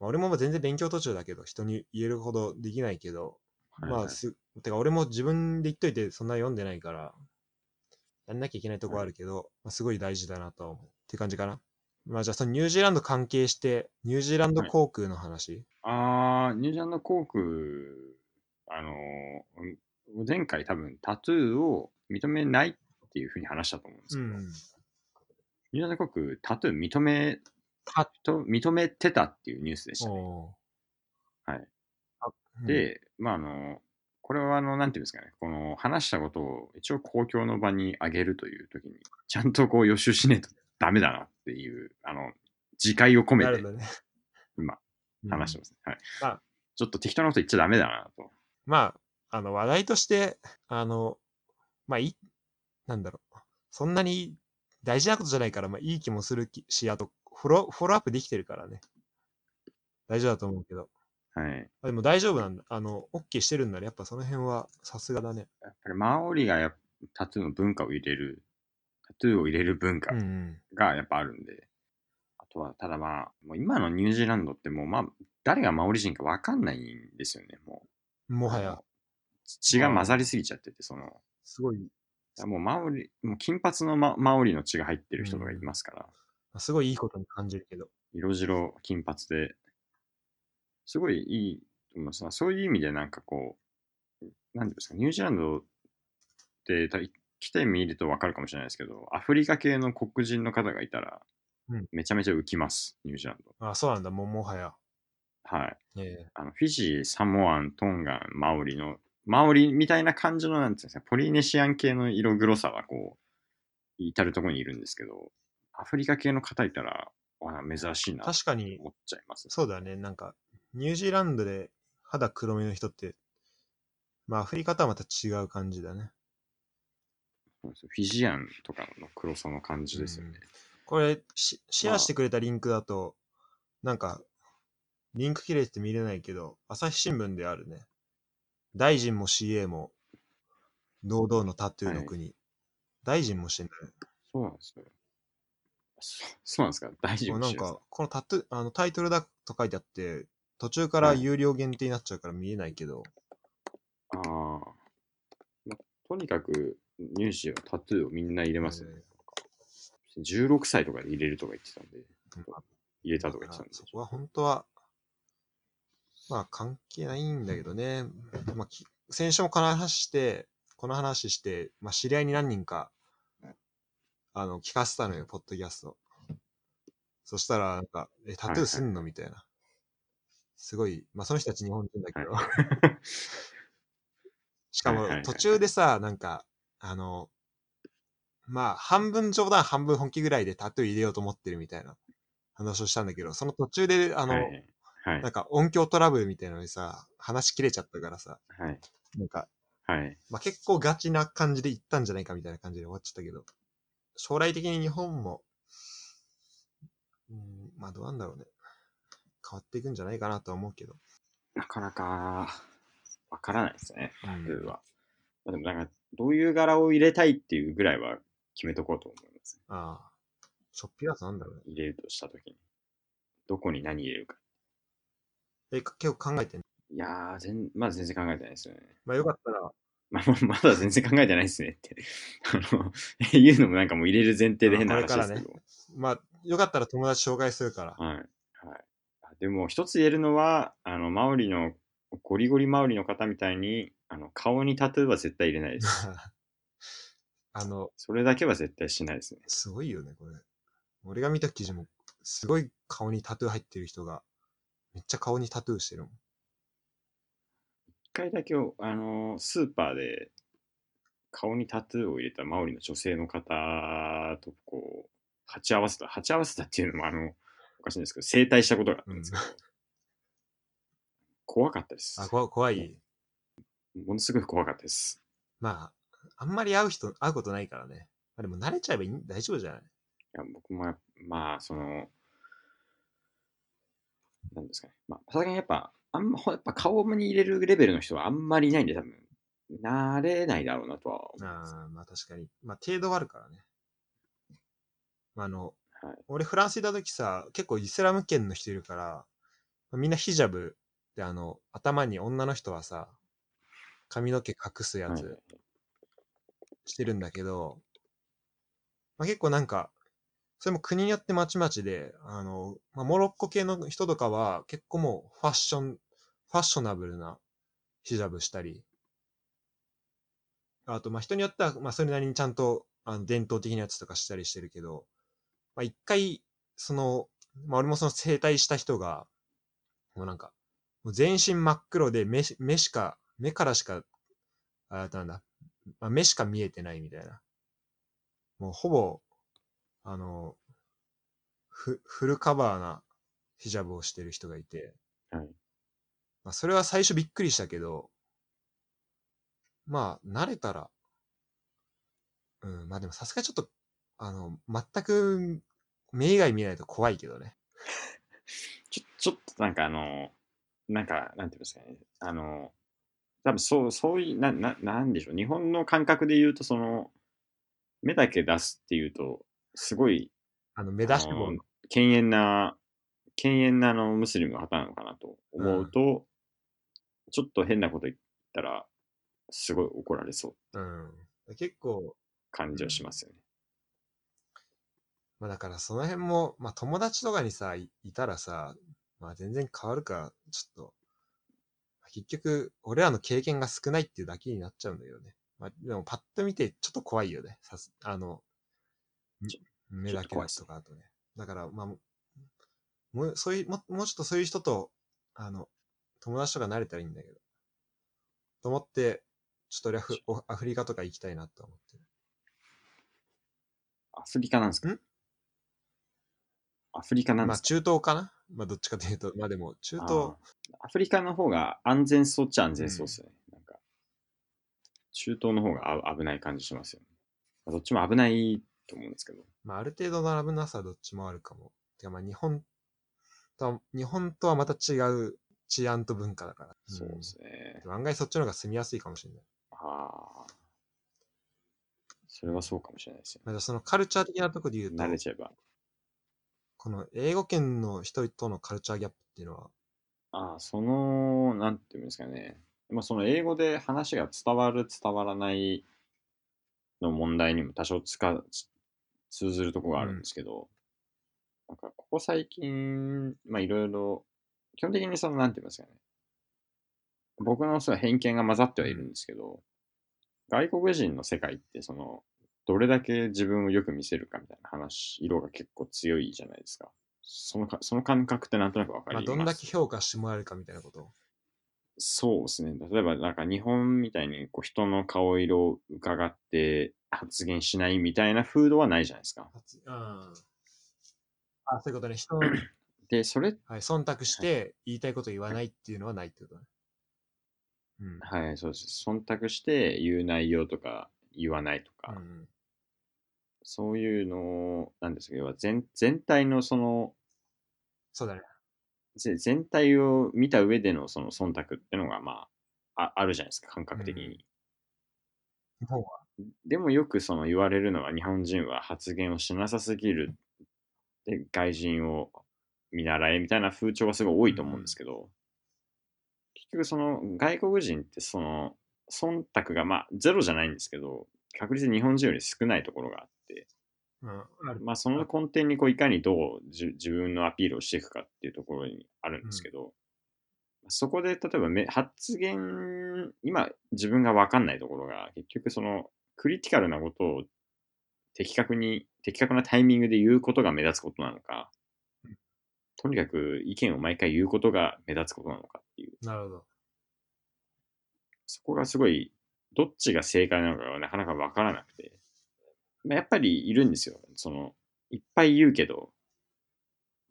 [SPEAKER 1] まあ、俺もまあ全然勉強途中だけど、人に言えるほどできないけど、
[SPEAKER 2] はいはい
[SPEAKER 1] まあす、てか俺も自分で言っといてそんな読んでないから、やんなきゃいけないとこはあるけど、まあ、すごい大事だなとは思う。って感じかな。まあじゃあそのニュージーランド関係して、ニュージーランド航空の話、
[SPEAKER 2] あー、ニュージーランド航空、あのー、前回多分タトゥーを認めないっていうふうに話したと思うんですけど、
[SPEAKER 1] うん。
[SPEAKER 2] ニュージーランド航空、タトゥー認め、
[SPEAKER 1] た
[SPEAKER 2] と認めてたっていうニュースでしたね。
[SPEAKER 1] お
[SPEAKER 2] はい。
[SPEAKER 1] ー
[SPEAKER 2] で、まあ、あの、これは、あの、なんていうんですかね、この話したことを一応公共の場にあげるという時に、ちゃんとこう予習しねえとダメだなっていう、あの、自戒を込めて
[SPEAKER 1] ね。
[SPEAKER 2] 今話してます、ねはい。
[SPEAKER 1] まあ
[SPEAKER 2] ちょっと適当なこと言っちゃダメだなと。
[SPEAKER 1] まあ、あの、話題として、あの、まあ、いい、なんだろう。そんなに大事なことじゃないから、まあ、いい気もするきし、あと、フォロー、フォローアップできてるからね。大丈夫だと思うけど。
[SPEAKER 2] はい。
[SPEAKER 1] あでも大丈夫なんだ。あの、OK してるんなら、やっぱその辺はさすがだね。
[SPEAKER 2] やっぱりマオリがやっタトゥーの文化を入れる、タトゥーを入れる文化
[SPEAKER 1] うんうん。
[SPEAKER 2] がやっぱあるんで、あとは、ただまあ、もう今のニュージーランドってもう、まあ、誰がマオリ人かわかんないんですよね、もう。
[SPEAKER 1] もはや
[SPEAKER 2] 血が混ざりすぎちゃってて、その、
[SPEAKER 1] すごい、
[SPEAKER 2] もうマオリ、もう金髪のママオリの血が入ってる人とかいますから、
[SPEAKER 1] すごいいいことに感じるけど。
[SPEAKER 2] 色白金髪で、すごいいいと思います。そういう意味でなんかこう、なんていうんですか、ニュージーランドってた来てみるとわかるかもしれないですけど、アフリカ系の黒人の方がいたら
[SPEAKER 1] うん、
[SPEAKER 2] めちゃめちゃ浮きます、ニュージーランド。
[SPEAKER 1] あ、そうなんだ、もうもはや。
[SPEAKER 2] はい。
[SPEAKER 1] ええ
[SPEAKER 2] あのフィジー、サモアン、トンガン、マオリの、マオリみたいな感じの、なんていうんですか、ポリネシアン系の色黒さはこう、至るところにいるんですけど、アフリカ系の方いたら、あ珍しいなと
[SPEAKER 1] 確かに、
[SPEAKER 2] 思っちゃいます。
[SPEAKER 1] そうだね。なんか、ニュージーランドで肌黒めの人って、まあ、アフリカとはまた違う感じだね。
[SPEAKER 2] そうですフィジアンとかの黒さの感じですよね。
[SPEAKER 1] これシ、シェアしてくれたリンクだと、なんか、リンク切れてて見れないけど、朝日新聞であるね。大臣も CA も、堂々のタトゥーの国。大臣もしてない。
[SPEAKER 2] そうなんですよ。そ そうなんですか？大丈夫
[SPEAKER 1] なんか、このタトゥー、あのタイトルだと書いてあって、途中から有料限定になっちゃうから見えないけど、
[SPEAKER 2] ああ、まとにかく、入試はタトゥーをみんな入れますね。16歳とかで入れるとか言ってたんで、入れたとか言ってたんで。
[SPEAKER 1] そこは本当は、まあ関係ないんだけどね。まあ、き先週もこの話して、この話して、まあ知り合いに何人か、あの、聞かせたのよ、ポッドキャスト。そしたら、なんか、え、タトゥーすんの？みたいな。すごい、まあその人たち日本人だけど。しかも途中でさ、なんか、あの、まあ、半分冗談、半分本気ぐらいでタトゥー入れようと思ってるみたいな話をしたんだけど、その途中で、あの、
[SPEAKER 2] はい。はい
[SPEAKER 1] なん。か音響トラブルみたいなのにさ、話切れちゃったからさ、
[SPEAKER 2] はい。
[SPEAKER 1] なんか、
[SPEAKER 2] はい。
[SPEAKER 1] まあ結構ガチな感じで行ったんじゃないかみたいな感じで終わっちゃったけど、将来的に日本も、うん、まあどうなんだろうね。変わっていくんじゃないかなとは思うけど。
[SPEAKER 2] なかなか、わからないですね、
[SPEAKER 1] うん
[SPEAKER 2] タトゥーは。まあ、でもなんか、どういう柄を入れたいっていうぐらいは決めとこうと思います。
[SPEAKER 1] ああ。ショッピーアートなんだろうね。
[SPEAKER 2] 入れるとしたときに。どこに何入れるか。
[SPEAKER 1] え、か結構考えてんの？
[SPEAKER 2] いやー、全まだ全然考えてないですよね。
[SPEAKER 1] まあよかったら、
[SPEAKER 2] まあ、まだ全然考えてないですねって。あの、言うのもなんかもう入れる前提で変な話ですけど。
[SPEAKER 1] まあよかったら友達紹介するから。
[SPEAKER 2] はい。はい。あでも、一つ言えるのは、あの、マオリの、ゴリゴリマオリの方みたいに、あの、顔にタトゥーは絶対入れないです。
[SPEAKER 1] あの、
[SPEAKER 2] それだけは絶対しないですね。
[SPEAKER 1] すごいよね、これ。俺が見た記事も、すごい顔にタトゥー入ってる人が、めっちゃ顔にタトゥーしてるもん。
[SPEAKER 2] 一回だけ、あの、スーパーで、顔にタトゥーを入れたマオリの女性の方と、こう、鉢合わせた。鉢合わせたっていうのも、あの、おかしいんですけど、整体したことがあったんですけど、怖かったです。
[SPEAKER 1] あ、こ怖い？
[SPEAKER 2] ものすごい怖かったです。
[SPEAKER 1] まあ、あんまり会う人、会うことないからね。まあ、でも慣れちゃえばいい大丈夫じゃない？
[SPEAKER 2] いや僕もまあ、その、なんですかね。まあ、さすがにやっぱ、あんま、やっぱ顔に入れるレベルの人はあんまりいないんで、多分、慣れないだろうなとは思います。
[SPEAKER 1] ああ、まあ確かに。まあ程度はあるからね。まああの、
[SPEAKER 2] はい
[SPEAKER 1] 俺フランスいた時さ、結構イスラム圏の人いるから、まあみんなヒジャブであの、頭に女の人はさ、髪の毛隠すや
[SPEAKER 2] はい
[SPEAKER 1] つしてるんだけど、まあ、結構なんか、それも国によってまちまちで、あの、まあ、モロッコ系の人とかは結構もうファッション、ファッショナブルなヒジャブしたり、あと、まあ、人によっては、まあ、それなりにちゃんと、あの、伝統的なやつとかしたりしてるけど、まあ、一回、その、まあ、俺もその整体した人が、もうなんか、もう全身真っ黒で目し、目しか、目からしか、あ、なんだ、まあ、目しか見えてないみたいな。もうほぼ、あの、フフルカバーなヒジャブをしてる人がいて、
[SPEAKER 2] はい
[SPEAKER 1] まあ、それは最初びっくりしたけど、まあ、慣れたら、うん、まあでもさすがにちょっと、あの、全く目以外見えないと怖いけどね。
[SPEAKER 2] ちょ、ちょっとなんかあの、なんか、なんていうんですかね。あの、多分そう、そういう、な、な、なんでしょう。日本の感覚で言うと、その、目だけ出すっていうと、すごい、
[SPEAKER 1] あの、目出し
[SPEAKER 2] あ
[SPEAKER 1] も
[SPEAKER 2] の、敬遠な、敬遠なあのムスリムの方なのかなと思うと、ちょっと変なこと言ったら、すごい怒られそう
[SPEAKER 1] うん。結構、
[SPEAKER 2] 感じはしますよね。
[SPEAKER 1] まあだからその辺も、まあ友達とかにさ、いいたらさ、まあ全然変わるから、ちょっと、結局、俺らの経験が少ないっていうだけになっちゃうんだけどね。まあでもパッと見てちょっと怖いよね。さす、あの、
[SPEAKER 2] ち
[SPEAKER 1] 目だけ出す
[SPEAKER 2] ちょっと
[SPEAKER 1] かあとね。だから、まあ、もう、そういう、ももうちょっとそういう人と、あの、友達とか慣れたらいいんだけど。と思って、ちょっと俺アフリカとか行きたいなと思ってる。
[SPEAKER 2] アフリカなんですか？
[SPEAKER 1] ん？
[SPEAKER 2] アフリカなん
[SPEAKER 1] まあ
[SPEAKER 2] ですか、
[SPEAKER 1] 中東かなまあどっちかというと、まあでも中東、
[SPEAKER 2] アフリカの方が安全そうっちゃ安全そうですよね。なんか、中東の方があ危ない感じしますよね。まあどっちも危ないと思うんですけど。
[SPEAKER 1] まあ、ある程度の危なさはどっちもあるかも。てかまあ、日本とは、日本とはまた違う治安と文化だから。
[SPEAKER 2] そうですね。
[SPEAKER 1] うん案外そっちの方が住みやすいかもしれない。
[SPEAKER 2] ああ。それはそうかもしれないですよ
[SPEAKER 1] まあ、そのカルチャー的なところで言う
[SPEAKER 2] ね。
[SPEAKER 1] と、
[SPEAKER 2] 慣れちゃえば。
[SPEAKER 1] この英語圏の人とのカルチャーギャップっていうのは、
[SPEAKER 2] ああ、その、なんていうんですかね。まあ、その英語で話が伝わる、伝わらないの問題にも多少つか通ずるところがあるんですけど、なんかここ最近、まあいろいろ、基本的にその、なんていうんですかね。僕のその偏見が混ざってはいるんですけど、外国人の世界ってその、どれだけ自分をよく見せるかみたいな話、色が結構強いじゃないですか。そのかその感覚ってなんとなくわかり
[SPEAKER 1] まあ、
[SPEAKER 2] ます
[SPEAKER 1] どんだけ評価してもらえるかみたいなこと？
[SPEAKER 2] そうですね。例えば、なんか日本みたいにこう人の顔色を伺って発言しないみたいな風土はないじゃないですか。
[SPEAKER 1] 発うん。あ、そういうことね。人の、
[SPEAKER 2] で、それ、
[SPEAKER 1] はい、忖度して言いたいこと言わないっていうのはないってことね。うん。
[SPEAKER 2] はい、そうです。忖度して言う内容とか言わないとか、
[SPEAKER 1] うん
[SPEAKER 2] そういうのを、なんですけど、全全体のその、
[SPEAKER 1] そうだね。
[SPEAKER 2] ぜ全体を見た上でのその忖度ってのが、まあ、ああるじゃないですか、感覚的に。
[SPEAKER 1] 日本は？
[SPEAKER 2] でもよくその言われるのは日本人は発言をしなさすぎるで外人を見習えみたいな風潮がすごい多いと思うんですけど、結局その外国人ってその忖度がまあゼロじゃないんですけど確実に日本人より少ないところがあって
[SPEAKER 1] うん。ある。
[SPEAKER 2] まあその根底にこういかにどうじ自分のアピールをしていくかっていうところにあるんですけど、そこで例えばめ発言今自分が分かんないところが結局そのクリティカルなことを的確に的確なタイミングで言うことが目立つことなのか
[SPEAKER 1] うん
[SPEAKER 2] とにかく意見を毎回言うことが目立つことなのかっていう
[SPEAKER 1] なるほど。
[SPEAKER 2] そこがすごいどっちが正解なのかがなかなか分からなくて、まあ、やっぱりいるんですよ。そのいっぱい言うけど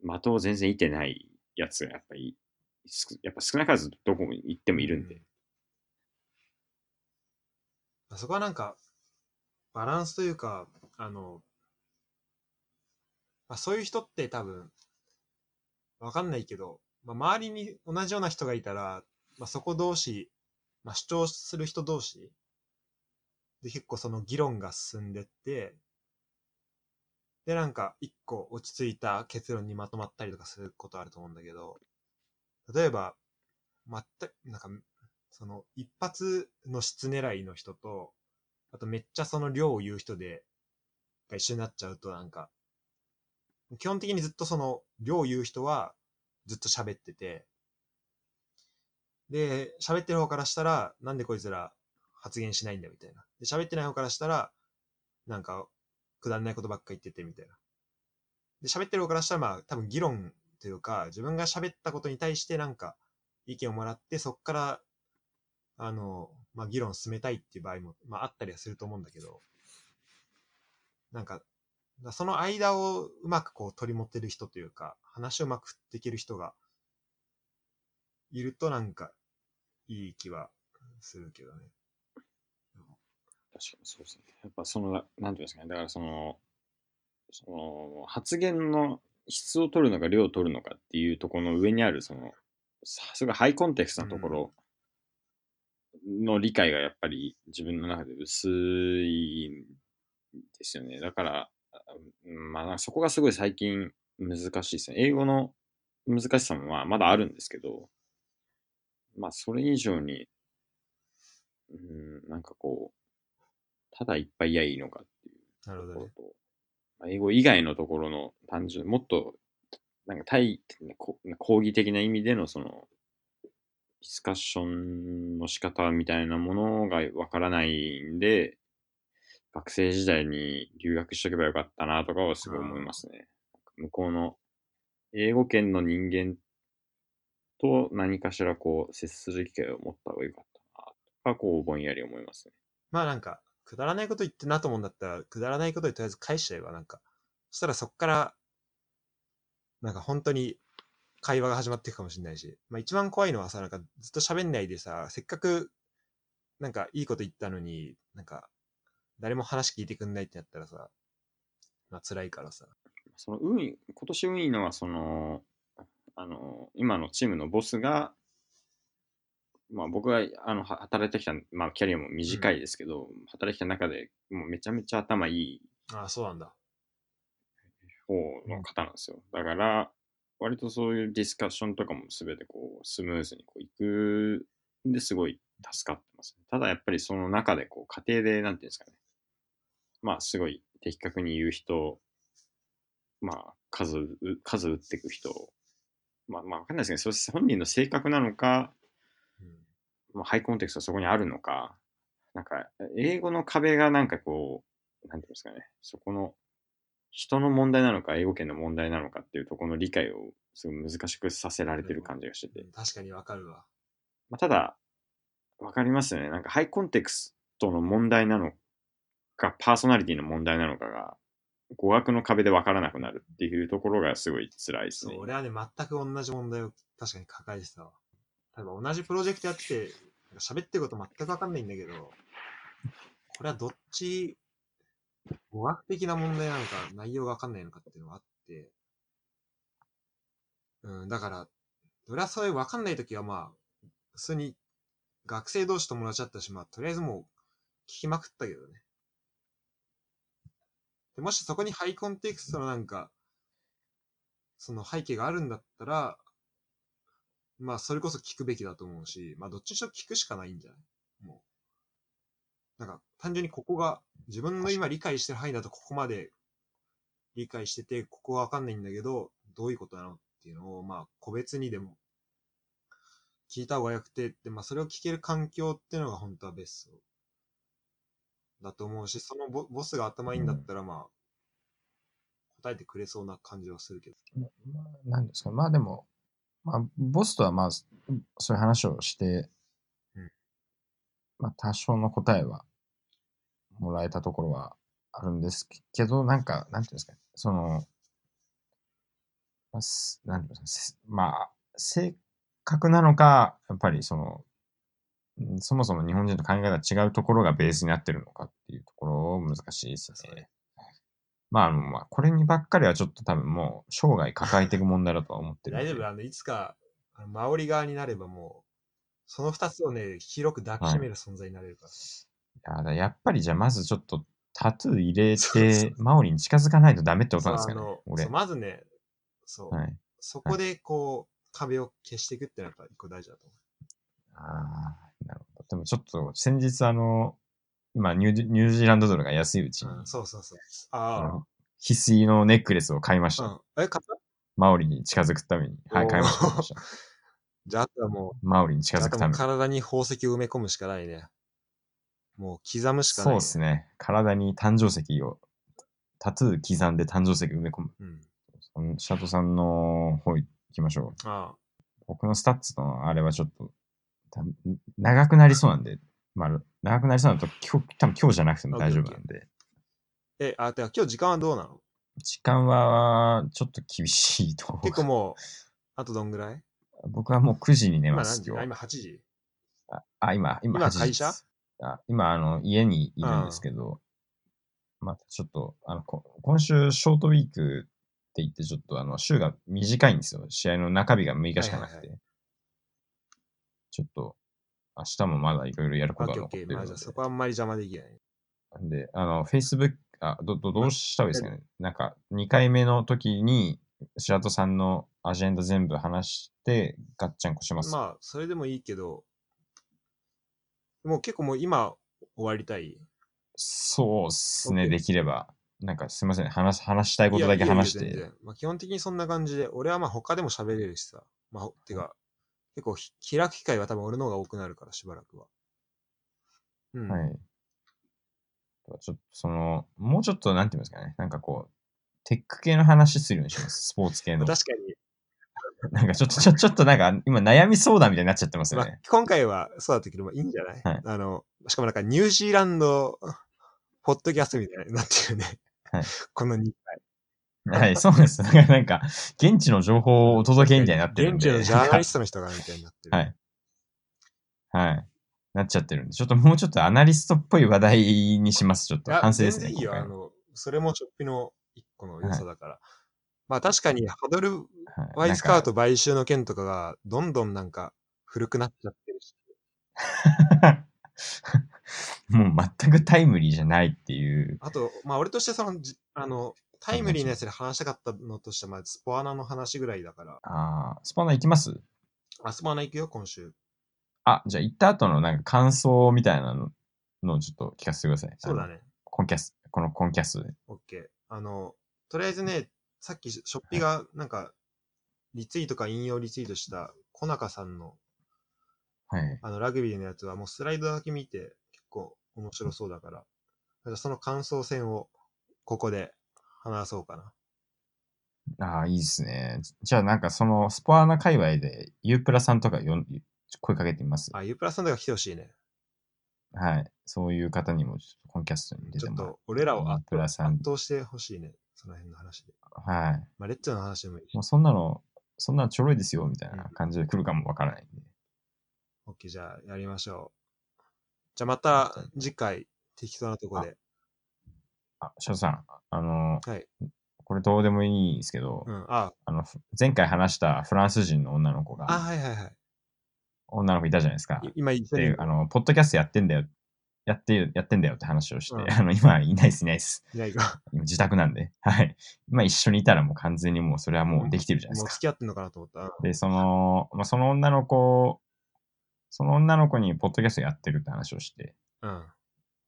[SPEAKER 2] 的を全然いてないやつがやっぱりやっぱ少なからずどこに行ってもいるんで、
[SPEAKER 1] そこはなんか、バランスというか、あの、まあ、そういう人って多分、わかんないけど、まあ、周りに同じような人がいたら、まあ、そこ同士、まあ、主張する人同士。で結構その議論が進んでって、で、なんか一個落ち着いた結論にまとまったりとかすることあると思うんだけど、例えば、まった、なんか、その一発の質狙いの人と、あとめっちゃその量を言う人で、が一緒になっちゃうとなんか、基本的にずっとその量を言う人はずっと喋ってて、で、喋ってる方からしたら、なんでこいつら発言しないんだみたいな。で、喋ってない方からしたら、なんか、くだらないことばっか言っててみたいな。で、喋ってる方からしたら、まあ、多分議論というか、自分が喋ったことに対してなんか、意見をもらって、そっから、あの、まあ、議論進めたいっていう場合も、まあ、あったりはすると思うんだけど、なんか、その間をうまくこう取り持ってる人というか、話をうまく振っていける人がいるとなんかいい気はするけどね。
[SPEAKER 2] 確かにそうですね。やっぱその、なんていうんですかね、だからその、その発言の質を取るのか量を取るのかっていうところの上にある、その、さすがハイコンテクストなところの理解がやっぱり自分の中で薄いんですよね。だから、まあそこがすごい最近難しいですね。英語の難しさもまあまだあるんですけど、まあそれ以上に、うん、なんかこう、ただいっぱいいやいいのかっていう
[SPEAKER 1] なるほどね。
[SPEAKER 2] ところと、まあ英語以外のところの単純、もっと、なんか対、こ講義的な意味でのその、ディスカッションの仕方みたいなものがわからないんで、学生時代に留学しとけばよかったなとかはすごい思いますね。向こうの英語圏の人間と何かしらこう接する機会を持った方がよかったなとか、こうぼんやり思いますね。
[SPEAKER 1] まあなんか、くだらないこと言ってんなと思うんだったら、くだらないことでとりあえず返しちゃえばなんか、そしたらそっから、なんか本当に会話が始まっていくかもしれないし、まあ一番怖いのはさ、なんかずっと喋んないでさ、せっかくなんかいいこと言ったのに、なんか誰も話聞いてくんないってなったらさ、まあ辛いからさ。
[SPEAKER 2] その運い、今年運いいのは、その、あの、今のチームのボスが、まあ僕があのは働いてきた、まあキャリアも短いですけど、働いてきた中でもうめちゃめちゃ頭いい
[SPEAKER 1] ああ、そうなんだ。
[SPEAKER 2] 方の方なんですよ。だから、割とそういうディスカッションとかも全てこうスムーズにこういくんですごい助かってます。ただやっぱりその中でこう家庭で、なんていうんですかね。まあすごい的確に言う人、まあ数、う数打っていく人、まあまあわかんないですけど、そ本人の性格なのか、
[SPEAKER 1] うん
[SPEAKER 2] まあ、ハイコンテクストはそこにあるのか、なんか、英語の壁がなんかこう、なんていうんですかね、そこの、人の問題なのか、英語圏の問題なのかっていうところの理解をすごい難しくさせられてる感じがしてて、
[SPEAKER 1] 確かにわかるわ。
[SPEAKER 3] まあ、ただ、わかりますよね。なんかハイコンテクストの問題なのか、パーソナリティの問題なのかが、語学の壁でわからなくなるっていうところがすごい辛いですね。
[SPEAKER 1] 俺はね、全く同じ問題を確かに抱えてたわ。例えば同じプロジェクトやってて、喋ってること全くわかんないんだけど、これはどっち、語学的な問題なのか、内容がわかんないのかっていうのがあって、うん、だから、俺はそういうわかんないときはまあ、普通に学生同士友達だったし、まあ、とりあえずもう聞きまくったけどね。でもしそこにハイコンテクストのなんか、その背景があるんだったら、まあ、それこそ聞くべきだと思うし、まあ、どっちにしろ聞くしかないんじゃない？もう。なんか、単純にここが、自分の今理解してる範囲だとここまで理解してて、ここはわかんないんだけど、どういうことなのっていうのを、まあ、個別にでも聞いた方がよくて、で、まあ、それを聞ける環境っていうのが本当はベストだと思うし、そのボボスが頭いいんだったら、まあ、答えてくれそうな感じはするけど。
[SPEAKER 2] まあ、なんですか、まあでも、まあ、ボスとはまあ、そういう話をして、
[SPEAKER 1] うん。
[SPEAKER 2] まあ、多少の答えはもらえたところはあるんですけど、なんか、なんていうんですか、その、まあ、すなんていうんですか、せまあ、正確なのか、やっぱりその、うんそもそも日本人と考えが違うところがベースになってるのかっていうところ難しいです
[SPEAKER 1] ね
[SPEAKER 2] ね。まあ、あの、まあ、これにばっかりはちょっと多分もう生涯抱えていく問題だとは思ってる。
[SPEAKER 1] 大丈夫あの、いつか、マオリ側になればもう、その二つをね、広く抱きしめる存在になれるから。
[SPEAKER 2] いやだからやっぱりじゃあまずちょっとタトゥー入れて、マオリに近づかないとダメってことなんですかね。俺。
[SPEAKER 1] まずね、そう、
[SPEAKER 2] はい。
[SPEAKER 1] そこでこう、壁を消していくってのはやっぱ一個大事だと思
[SPEAKER 2] ああ、なるほど。でもちょっと先日あの、今ニュージーランドドルが安いうちに、
[SPEAKER 1] う。うん、そうそうそう。
[SPEAKER 2] あ
[SPEAKER 1] あ
[SPEAKER 2] の翡翠のネックレスを買いまし
[SPEAKER 1] あ、
[SPEAKER 2] た。
[SPEAKER 1] うん。え、買った？
[SPEAKER 2] マオリに近づくために。はい、買いました。
[SPEAKER 1] じゃあ、あとはも
[SPEAKER 2] マオリに近づくために。
[SPEAKER 1] 体に宝石を埋め込むしかないね。もう刻むしかない、
[SPEAKER 2] そうですね。体に誕生石を、タトゥー刻んで誕生石埋め込む。
[SPEAKER 1] うん。
[SPEAKER 2] シャトさんの方行きましょう。
[SPEAKER 1] ああ。
[SPEAKER 2] 僕のスタッツのあれはちょっと、た長くなりそうなんで、まあ、長くなりそうなのと、今日、多分今日じゃなくても大丈夫なんで、
[SPEAKER 1] え、あ、てか今日時間はどうなの？
[SPEAKER 2] 時間はちょっと厳しいと思う。
[SPEAKER 1] 結構もう、あとどんぐらい？
[SPEAKER 2] 僕はもう9時に寝
[SPEAKER 1] 今
[SPEAKER 2] ます、
[SPEAKER 1] 何時？あ、
[SPEAKER 2] 今日。
[SPEAKER 1] 今8時？
[SPEAKER 2] あ、あ今、今
[SPEAKER 1] 今
[SPEAKER 2] 8時です。
[SPEAKER 1] 会社？
[SPEAKER 2] あ今、あの、家にいるんですけど、まあ、ちょっと、あの、こ今週、ショートウィークって言って、ちょっと、あの、週が短いんですよ。試合の中日が6日しかなくて。
[SPEAKER 1] はいはいは
[SPEAKER 2] ちょっと、明日もまだいろいろやること。が残ってるので
[SPEAKER 1] まあじゃあ。そこはあんまり邪魔できない。
[SPEAKER 2] で、あの、Facebook、あ、ど、ど、どうしたらいいですかね？なんか、2回目の時に、白戸さんのアジェンダ全部話して、ガッチャンコします。
[SPEAKER 1] まあ、それでもいいけど、もう結構もう今終わりたい？
[SPEAKER 2] そうっすね、できれば。なんか、すいません。話、話したいことだけ
[SPEAKER 1] いや
[SPEAKER 2] 話して。
[SPEAKER 1] いいよ全然まあ、基本的にそんな感じで、俺はまあ他でも喋れるしさ。まあ、ほてか、結構ひ開く機会は多分俺の方が多くなるから、しばらくは。うん。
[SPEAKER 2] はい。ちょっと、その、もうちょっと、なんていうんですかね。なんかこう、テック系の話するようにします。スポーツ系の。
[SPEAKER 1] 確かに、
[SPEAKER 2] なんかちょっと、ちょ、ちょっとなんか、今悩み相談みたいになっちゃってますよ
[SPEAKER 1] まあ
[SPEAKER 2] ね。、
[SPEAKER 1] 今回はそうだったけど、まあいいんじゃない、
[SPEAKER 2] はい
[SPEAKER 1] あの、しかもなんかニュージーランド、ポッドキャストみたいになってるね。
[SPEAKER 2] はい
[SPEAKER 1] この2回。
[SPEAKER 2] はい、そうです。だからなんか、現地の情報をお届けみたいになってるんで。
[SPEAKER 1] 現地のジャーナリストの人がみたいになってる。
[SPEAKER 2] はい。はい。なっちゃってるんで、ちょっともうちょっとアナリストっぽい話題にします。ちょっと
[SPEAKER 1] いや
[SPEAKER 2] 反省ですね。
[SPEAKER 1] 全然いいよ。
[SPEAKER 2] 今回
[SPEAKER 1] あの、それもちょっぴの一個の良さだから。まあ確かに、ハドル、
[SPEAKER 2] はい
[SPEAKER 1] ワイスカート買収の件とかが、どんどんなんか古くなっちゃってるし。
[SPEAKER 2] か もう全くタイムリーじゃないっていう。
[SPEAKER 1] あと、まあ俺としてその、じあの、タイムリーなやつで話したかったのとしては、まあスポアナの話ぐらいだから。
[SPEAKER 2] ああ、スパナ行きます？
[SPEAKER 1] あ、スポアナ行くよ、今週。
[SPEAKER 2] あ、じゃあ行った後のなんか感想みたいなののをちょっと聞かせてください。
[SPEAKER 1] そうだね。
[SPEAKER 2] コンキャス、このコンキャスで。
[SPEAKER 1] オッケー。あの、とりあえずね、さっきショッピがなんか、リツイートか引用リツイートした、小中さんの
[SPEAKER 2] はい。
[SPEAKER 1] あの、ラグビーのやつはもうスライドだけ見て結構面白そうだから、じゃあその感想戦をここで話そうかな。
[SPEAKER 2] ああ、いいですね。じゃあなんかそのスポアナ界隈でユープラさんとかよん声かけてみます？
[SPEAKER 1] あ、ユープラスさんとか来てほしいね。
[SPEAKER 2] はい。そういう方にも、ちょっとコンキャストに出
[SPEAKER 1] ちょっ
[SPEAKER 2] てもらう
[SPEAKER 1] と、俺らを
[SPEAKER 2] さん
[SPEAKER 1] 圧倒してほしいね。その辺の話で。
[SPEAKER 2] はい。
[SPEAKER 1] まあ、レッツの話でもいいし
[SPEAKER 2] もう。そんなの、そんなのちょろいですよ、みたいな感じで来るかもわからないんで。
[SPEAKER 1] オッケー、じゃあやりましょう。じゃあまた次回、適当なとこで。
[SPEAKER 2] あ、翔さん、あの、
[SPEAKER 1] はい。
[SPEAKER 2] これどうでもいいんですけど、
[SPEAKER 1] うん。あ、
[SPEAKER 2] あの、ふ前回話したフランス人の女の子
[SPEAKER 1] あ、
[SPEAKER 2] が、
[SPEAKER 1] はいはいはい。
[SPEAKER 2] 女の子いたじゃないですか。
[SPEAKER 1] い今一緒に
[SPEAKER 2] で、あの、ポッドキャストやってんだよ、やって、やってんだよって話をして、
[SPEAKER 1] うん
[SPEAKER 2] あの、今いないです、いないです。
[SPEAKER 1] いないか。
[SPEAKER 2] 今自宅なんで、はい。今一緒にいたらもう完全にもうそれはもうできてるじゃないですか。
[SPEAKER 1] もう付き合ってんのかなと思った。
[SPEAKER 2] で、その、まあ、その女の子、その女の子にポッドキャストやってるって話をして、
[SPEAKER 1] うん。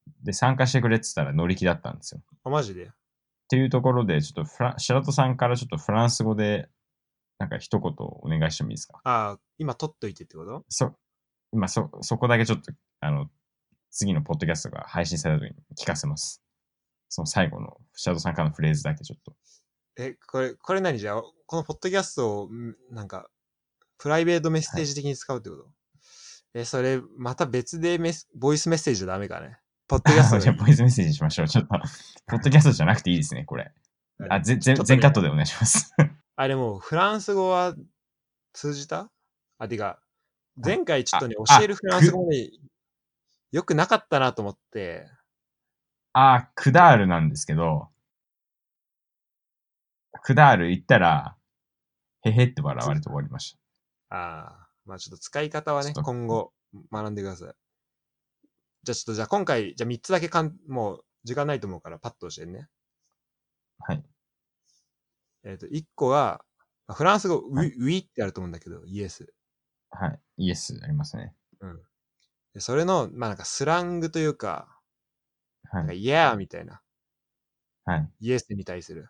[SPEAKER 1] あ、
[SPEAKER 2] で、参加してくれって言ったら乗り気だったんですよ。
[SPEAKER 1] マジで？
[SPEAKER 2] っていうところで、ちょっとフラ白戸さんからちょっとフランス語で、なんか一言お願いしてもいいですか？
[SPEAKER 1] あ、今取っといてってこと？
[SPEAKER 2] そ、今そ、そこだけちょっと、あの、次のポッドキャストが配信された時に聞かせます。その最後の白戸さんからのフレーズだけちょっと。
[SPEAKER 1] え、これ、これ何じゃあ、このポッドキャストを、んなんか、プライベートメッセージ的に使うってこと、え、それ、また別でメス、ボイスメッセージじゃダメかね？ポッドキャスト
[SPEAKER 2] じゃあ、ボイスメッセージにしましょう。ちょっと、ポッドキャストじゃなくていいですね、これ。あ、ぜ、ぜ全カットでお願いします。
[SPEAKER 1] あ、でも、フランス語は通じた？あ、てか、前回ちょっとね、
[SPEAKER 2] あ
[SPEAKER 1] 教えるフランス語ね、よくなかったなと思って、
[SPEAKER 2] あ、クダールなんですけど、クダール行ったら、へへって笑われて終わりまし
[SPEAKER 1] ああ、まあちょっと使い方はね今後学んでください。じゃあちょっと、じゃあ今回、じゃあ3つだけかん、もう時間ないと思うからパッと教えてね。
[SPEAKER 2] た。はい。
[SPEAKER 1] えっ、と、1個は、まあフランス語、ウ
[SPEAKER 2] は
[SPEAKER 1] ィ、ウィってあると思うんだけど、イエス。
[SPEAKER 2] はい。イエスありますね。
[SPEAKER 1] うん。でそれの、まあなんかスラングというか、なんか、
[SPEAKER 2] はい。
[SPEAKER 1] イヤーみたいな、
[SPEAKER 2] はい。
[SPEAKER 1] イエスに対する。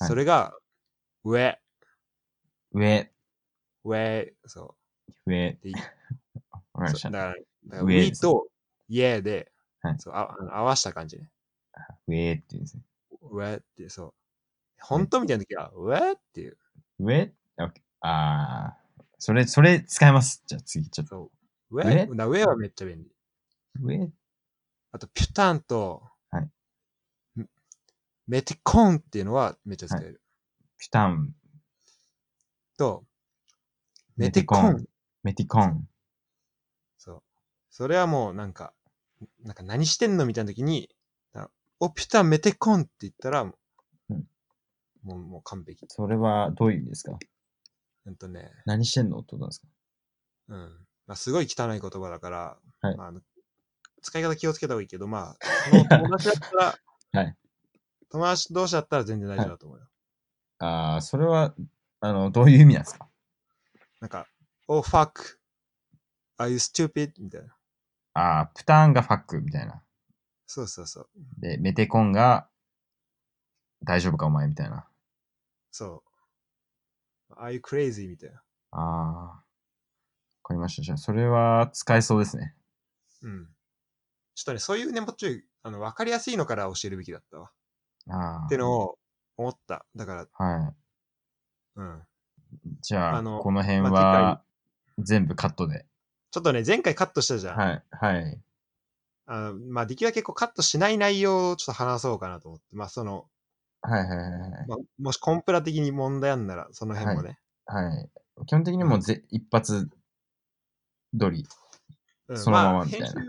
[SPEAKER 2] はい
[SPEAKER 1] それが、ウェ、
[SPEAKER 2] 上、
[SPEAKER 1] ウェ、そ
[SPEAKER 2] 上、
[SPEAKER 1] う。でい
[SPEAKER 2] わかりました。
[SPEAKER 1] だから、だからウィとイエーで、
[SPEAKER 2] はい
[SPEAKER 1] そうあ合わした感じね。
[SPEAKER 2] 上っていうんですね。
[SPEAKER 1] ウェって、そう。本当みたいな時は、ウェっていう。
[SPEAKER 2] 上？オッケーあー、それ、それ使います。じゃあ次、ちょっと。
[SPEAKER 1] そう。ウ
[SPEAKER 2] ウェ
[SPEAKER 1] ェだウェはめっちゃ便利。
[SPEAKER 2] 上？
[SPEAKER 1] あと、ピュタンと、
[SPEAKER 2] はい
[SPEAKER 1] メメティコンっていうのはめっちゃ使える。
[SPEAKER 2] ピュタン、
[SPEAKER 1] と、メ
[SPEAKER 2] メ
[SPEAKER 1] ティコン
[SPEAKER 2] ティコン。メティコン。
[SPEAKER 1] そう。それはもうなんか、なんか何してんのみたいな時に、あお、ピュタンメテコンって言ったら、
[SPEAKER 2] うん
[SPEAKER 1] もう、もう完璧。
[SPEAKER 2] それはどういう意味ですか？
[SPEAKER 1] うんとね、
[SPEAKER 2] 何してんのってことなんですか？
[SPEAKER 1] うん。まあ、すごい汚い言葉だから、
[SPEAKER 2] はい
[SPEAKER 1] まあ使い方気をつけた方がいいけど、まあ、その友達だったら、
[SPEAKER 2] はい
[SPEAKER 1] 友達同士だったら全然大丈夫だと思うよ。
[SPEAKER 2] ああ、それは、あの、どういう意味なんですか？
[SPEAKER 1] なんか、oh fuck, are you stupid? みたいな。
[SPEAKER 2] ああ、プタンがファックみたいな。
[SPEAKER 1] そうそうそう。
[SPEAKER 2] で、メテコンが、大丈夫かお前みたいな。
[SPEAKER 1] そう。are you crazy? みたいな。
[SPEAKER 2] ああ。わかりました。じゃあ、それは使えそうですね。
[SPEAKER 1] うん。ちょっとね、そういうね、もうちょい、あの、わかりやすいのから教えるべきだったわ。
[SPEAKER 2] ああ。
[SPEAKER 1] ってのを思った。だから、
[SPEAKER 2] は
[SPEAKER 1] うん。
[SPEAKER 2] い。じゃあ、
[SPEAKER 1] あの
[SPEAKER 2] この辺
[SPEAKER 1] ま
[SPEAKER 2] は、全部カットで。
[SPEAKER 1] ちょっとね、前回カットしたじゃん。
[SPEAKER 2] はい。はい。
[SPEAKER 1] あのまあ、できるだけこうカットしない内容をちょっと話そうかなと思って。まあ、その、
[SPEAKER 2] はいはいはいはい。
[SPEAKER 1] まあ、もしコンプラ的に問題あんなら、その辺もね。
[SPEAKER 2] はい。基本的にもうぜ、一発撮り。
[SPEAKER 1] うん
[SPEAKER 2] そのまま
[SPEAKER 1] あ
[SPEAKER 2] みたいな
[SPEAKER 1] 編集、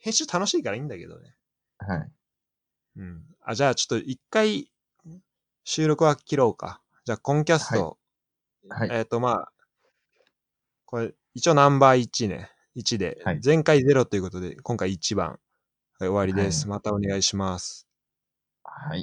[SPEAKER 1] 編集楽しいからいいんだけどね。
[SPEAKER 2] はい。
[SPEAKER 1] うん。あ、じゃあちょっと一回、収録は切ろうか。じゃあ、コンキャスト。
[SPEAKER 2] はい
[SPEAKER 1] えっ、と、まあ、これ、一応ナンバー1ね。1で、
[SPEAKER 2] はい
[SPEAKER 1] 前回0ということで、今回1番。はい、終わりです。
[SPEAKER 2] は
[SPEAKER 1] またお願いします。
[SPEAKER 2] はい。